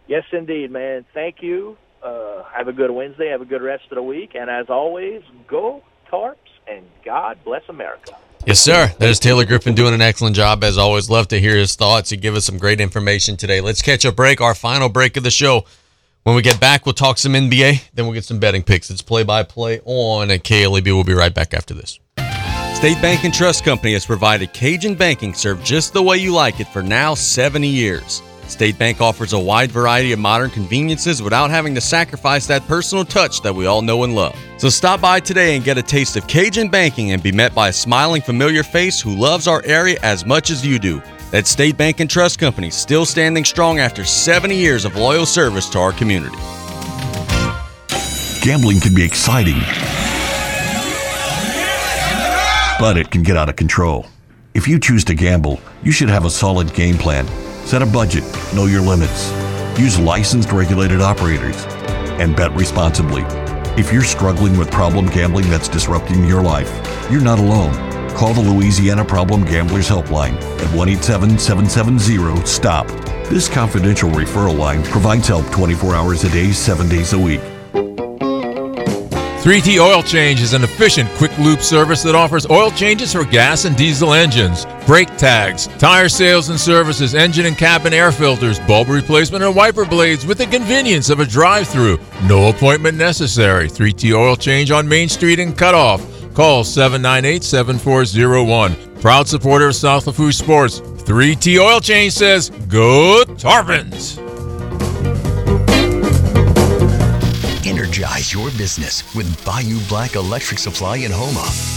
Yes, indeed, man. Thank you. Uh, have a good Wednesday. Have a good rest of the week. And as always, go Tarps and God bless America. Yes, sir. That is Taylor Griffin doing an excellent job as always. Love to hear his thoughts. He give us some great information today. Let's catch a break, our final break of the show. When we get back, we'll talk some NBA, then we'll get some betting picks. It's play by play on at KLEB. We'll be right back after this. State Bank and Trust Company has provided Cajun banking served just the way you like it for now 70 years. State Bank offers a wide variety of modern conveniences without having to sacrifice that personal touch that we all know and love. So stop by today and get a taste of Cajun banking and be met by a smiling, familiar face who loves our area as much as you do. That State Bank and Trust Company still standing strong after 70 years of loyal service to our community. Gambling can be exciting, but it can get out of control. If you choose to gamble, you should have a solid game plan. Set a budget, know your limits, use licensed regulated operators, and bet responsibly. If you're struggling with problem gambling that's disrupting your life, you're not alone. Call the Louisiana Problem Gamblers Helpline at 1 877 770 STOP. This confidential referral line provides help 24 hours a day, 7 days a week. 3T Oil Change is an efficient quick lube service that offers oil changes for gas and diesel engines, brake tags, tire sales and services, engine and cabin air filters, bulb replacement, and wiper blades with the convenience of a drive through. No appointment necessary. 3T Oil Change on Main Street in Cutoff. Call 798 7401. Proud supporter of South Lafourche Sports. 3T Oil Change says, Go Tarpons! Energize your business with Bayou Black Electric Supply in Houma.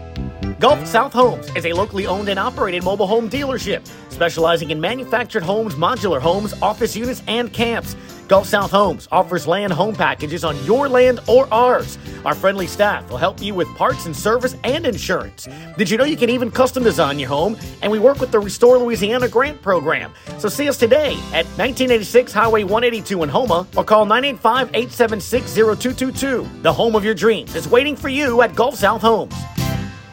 Gulf South Homes is a locally owned and operated mobile home dealership specializing in manufactured homes, modular homes, office units, and camps. Gulf South Homes offers land home packages on your land or ours. Our friendly staff will help you with parts and service and insurance. Did you know you can even custom design your home? And we work with the Restore Louisiana grant program. So see us today at 1986 Highway 182 in Houma or call 985 876 0222. The home of your dreams is waiting for you at Gulf South Homes.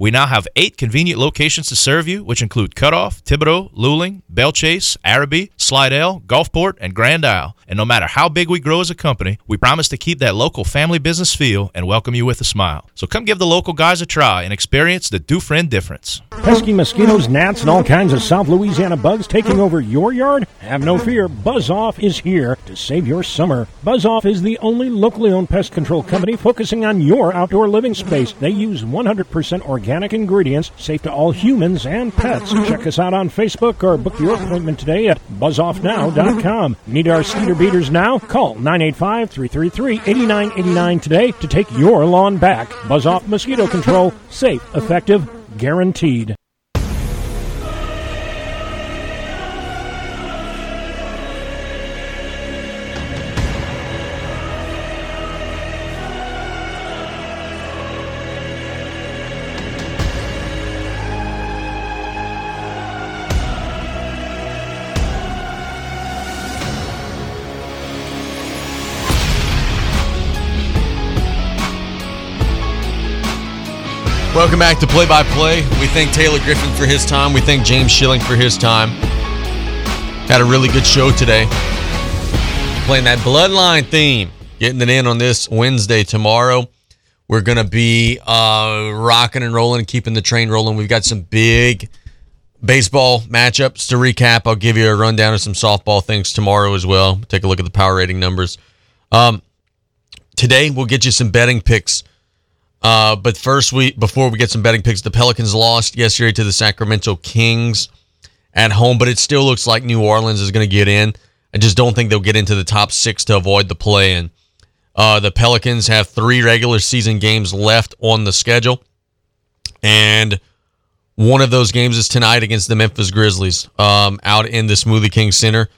We now have eight convenient locations to serve you, which include Cutoff, Thibodaux, Luling, Belle Chasse, Arabi, Slidell, Gulfport, and Grand Isle. And no matter how big we grow as a company, we promise to keep that local family business feel and welcome you with a smile. So come give the local guys a try and experience the Dufresne difference. Pesky mosquitoes, gnats, and all kinds of South Louisiana bugs taking over your yard? Have no fear, Buzz Off is here to save your summer. Buzz Off is the only locally owned pest control company focusing on your outdoor living space. They use 100% organic ingredients, safe to all humans and pets. Check us out on Facebook or book your appointment today at buzzoffnow.com. Need our cedar beaters now? Call 985-333-8989 today to take your lawn back. Buzz Off Mosquito Control. Safe, effective, guaranteed. Back to Play by Play. We thank Taylor Griffin for his time. We thank James Schilling for his time. Had a really good show today. Playing that Bloodline theme. Getting it in on this Wednesday tomorrow. We're going to be uh, rocking and rolling keeping the train rolling. We've got some big baseball matchups to recap. I'll give you a rundown of some softball things tomorrow as well. Take a look at the power rating numbers. Um, today, we'll get you some betting picks. Uh, but first, we before we get some betting picks, the Pelicans lost yesterday to the Sacramento Kings at home, but it still looks like New Orleans is going to get in. I just don't think they'll get into the top six to avoid the play in. Uh, the Pelicans have three regular season games left on the schedule, and one of those games is tonight against the Memphis Grizzlies um, out in the Smoothie King Center.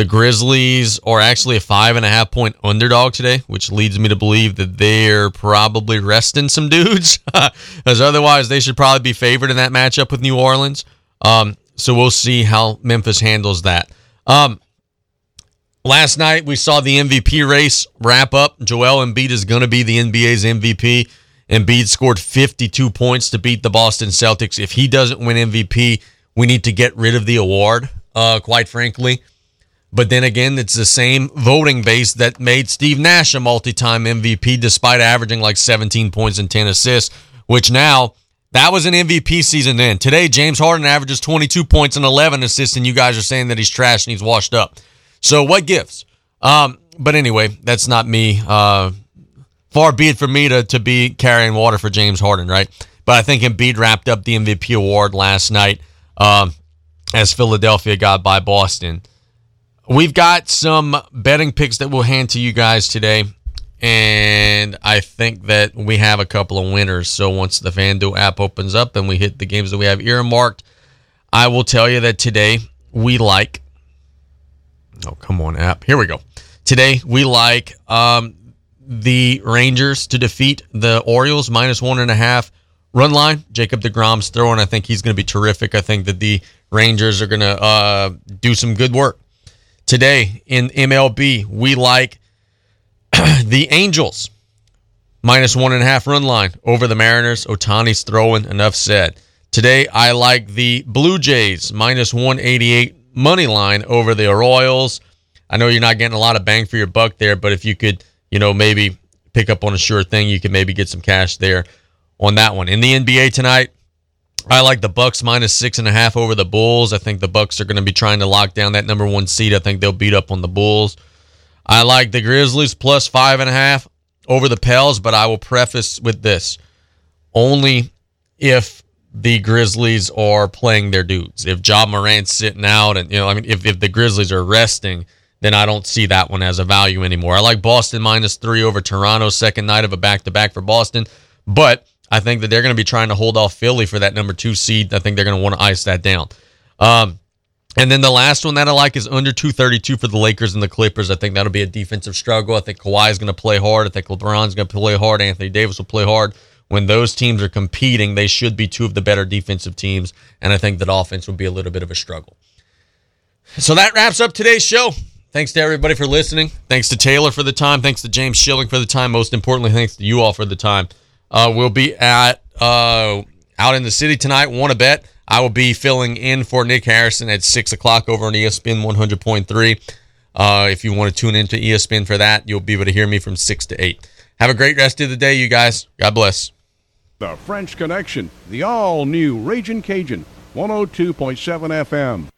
The Grizzlies are actually a five and a half point underdog today, which leads me to believe that they're probably resting some dudes, as otherwise they should probably be favored in that matchup with New Orleans. Um, so we'll see how Memphis handles that. Um, last night we saw the MVP race wrap up. Joel Embiid is going to be the NBA's MVP. Embiid scored 52 points to beat the Boston Celtics. If he doesn't win MVP, we need to get rid of the award, uh, quite frankly. But then again, it's the same voting base that made Steve Nash a multi time MVP despite averaging like 17 points and 10 assists, which now that was an MVP season then. Today, James Harden averages 22 points and 11 assists, and you guys are saying that he's trash and he's washed up. So what gives? Um, but anyway, that's not me. Uh, far be it for me to, to be carrying water for James Harden, right? But I think Embiid wrapped up the MVP award last night um, as Philadelphia got by Boston. We've got some betting picks that we'll hand to you guys today. And I think that we have a couple of winners. So once the FanDuel app opens up and we hit the games that we have earmarked, I will tell you that today we like. Oh, come on, app. Here we go. Today we like um, the Rangers to defeat the Orioles minus one and a half run line. Jacob DeGrom's throwing. I think he's going to be terrific. I think that the Rangers are going to uh, do some good work. Today in MLB, we like the Angels minus one and a half run line over the Mariners. Ohtani's throwing. Enough said. Today, I like the Blue Jays minus 188 money line over the Royals. I know you're not getting a lot of bang for your buck there, but if you could, you know, maybe pick up on a sure thing, you could maybe get some cash there on that one. In the NBA tonight, I like the Bucks minus six and a half over the Bulls. I think the Bucks are going to be trying to lock down that number one seed. I think they'll beat up on the Bulls. I like the Grizzlies plus five and a half over the Pels, but I will preface with this: only if the Grizzlies are playing their dudes. If Ja Morant's sitting out, and you know, I mean, if if the Grizzlies are resting, then I don't see that one as a value anymore. I like Boston minus three over Toronto, second night of a back to back for Boston, but I think that they're going to be trying to hold off Philly for that number two seed. I think they're going to want to ice that down. Um, and then the last one that I like is under 232 for the Lakers and the Clippers. I think that'll be a defensive struggle. I think Kawhi is going to play hard. I think LeBron's going to play hard. Anthony Davis will play hard. When those teams are competing, they should be two of the better defensive teams. And I think that offense would be a little bit of a struggle. So that wraps up today's show. Thanks to everybody for listening. Thanks to Taylor for the time. Thanks to James Schilling for the time. Most importantly, thanks to you all for the time. Uh, we'll be at uh, out in the city tonight. Want to bet? I will be filling in for Nick Harrison at six o'clock over on ESPN 100.3. Uh, if you want to tune into ESPN for that, you'll be able to hear me from six to eight. Have a great rest of the day, you guys. God bless. The French Connection, the all new Raging Cajun, 102.7 FM.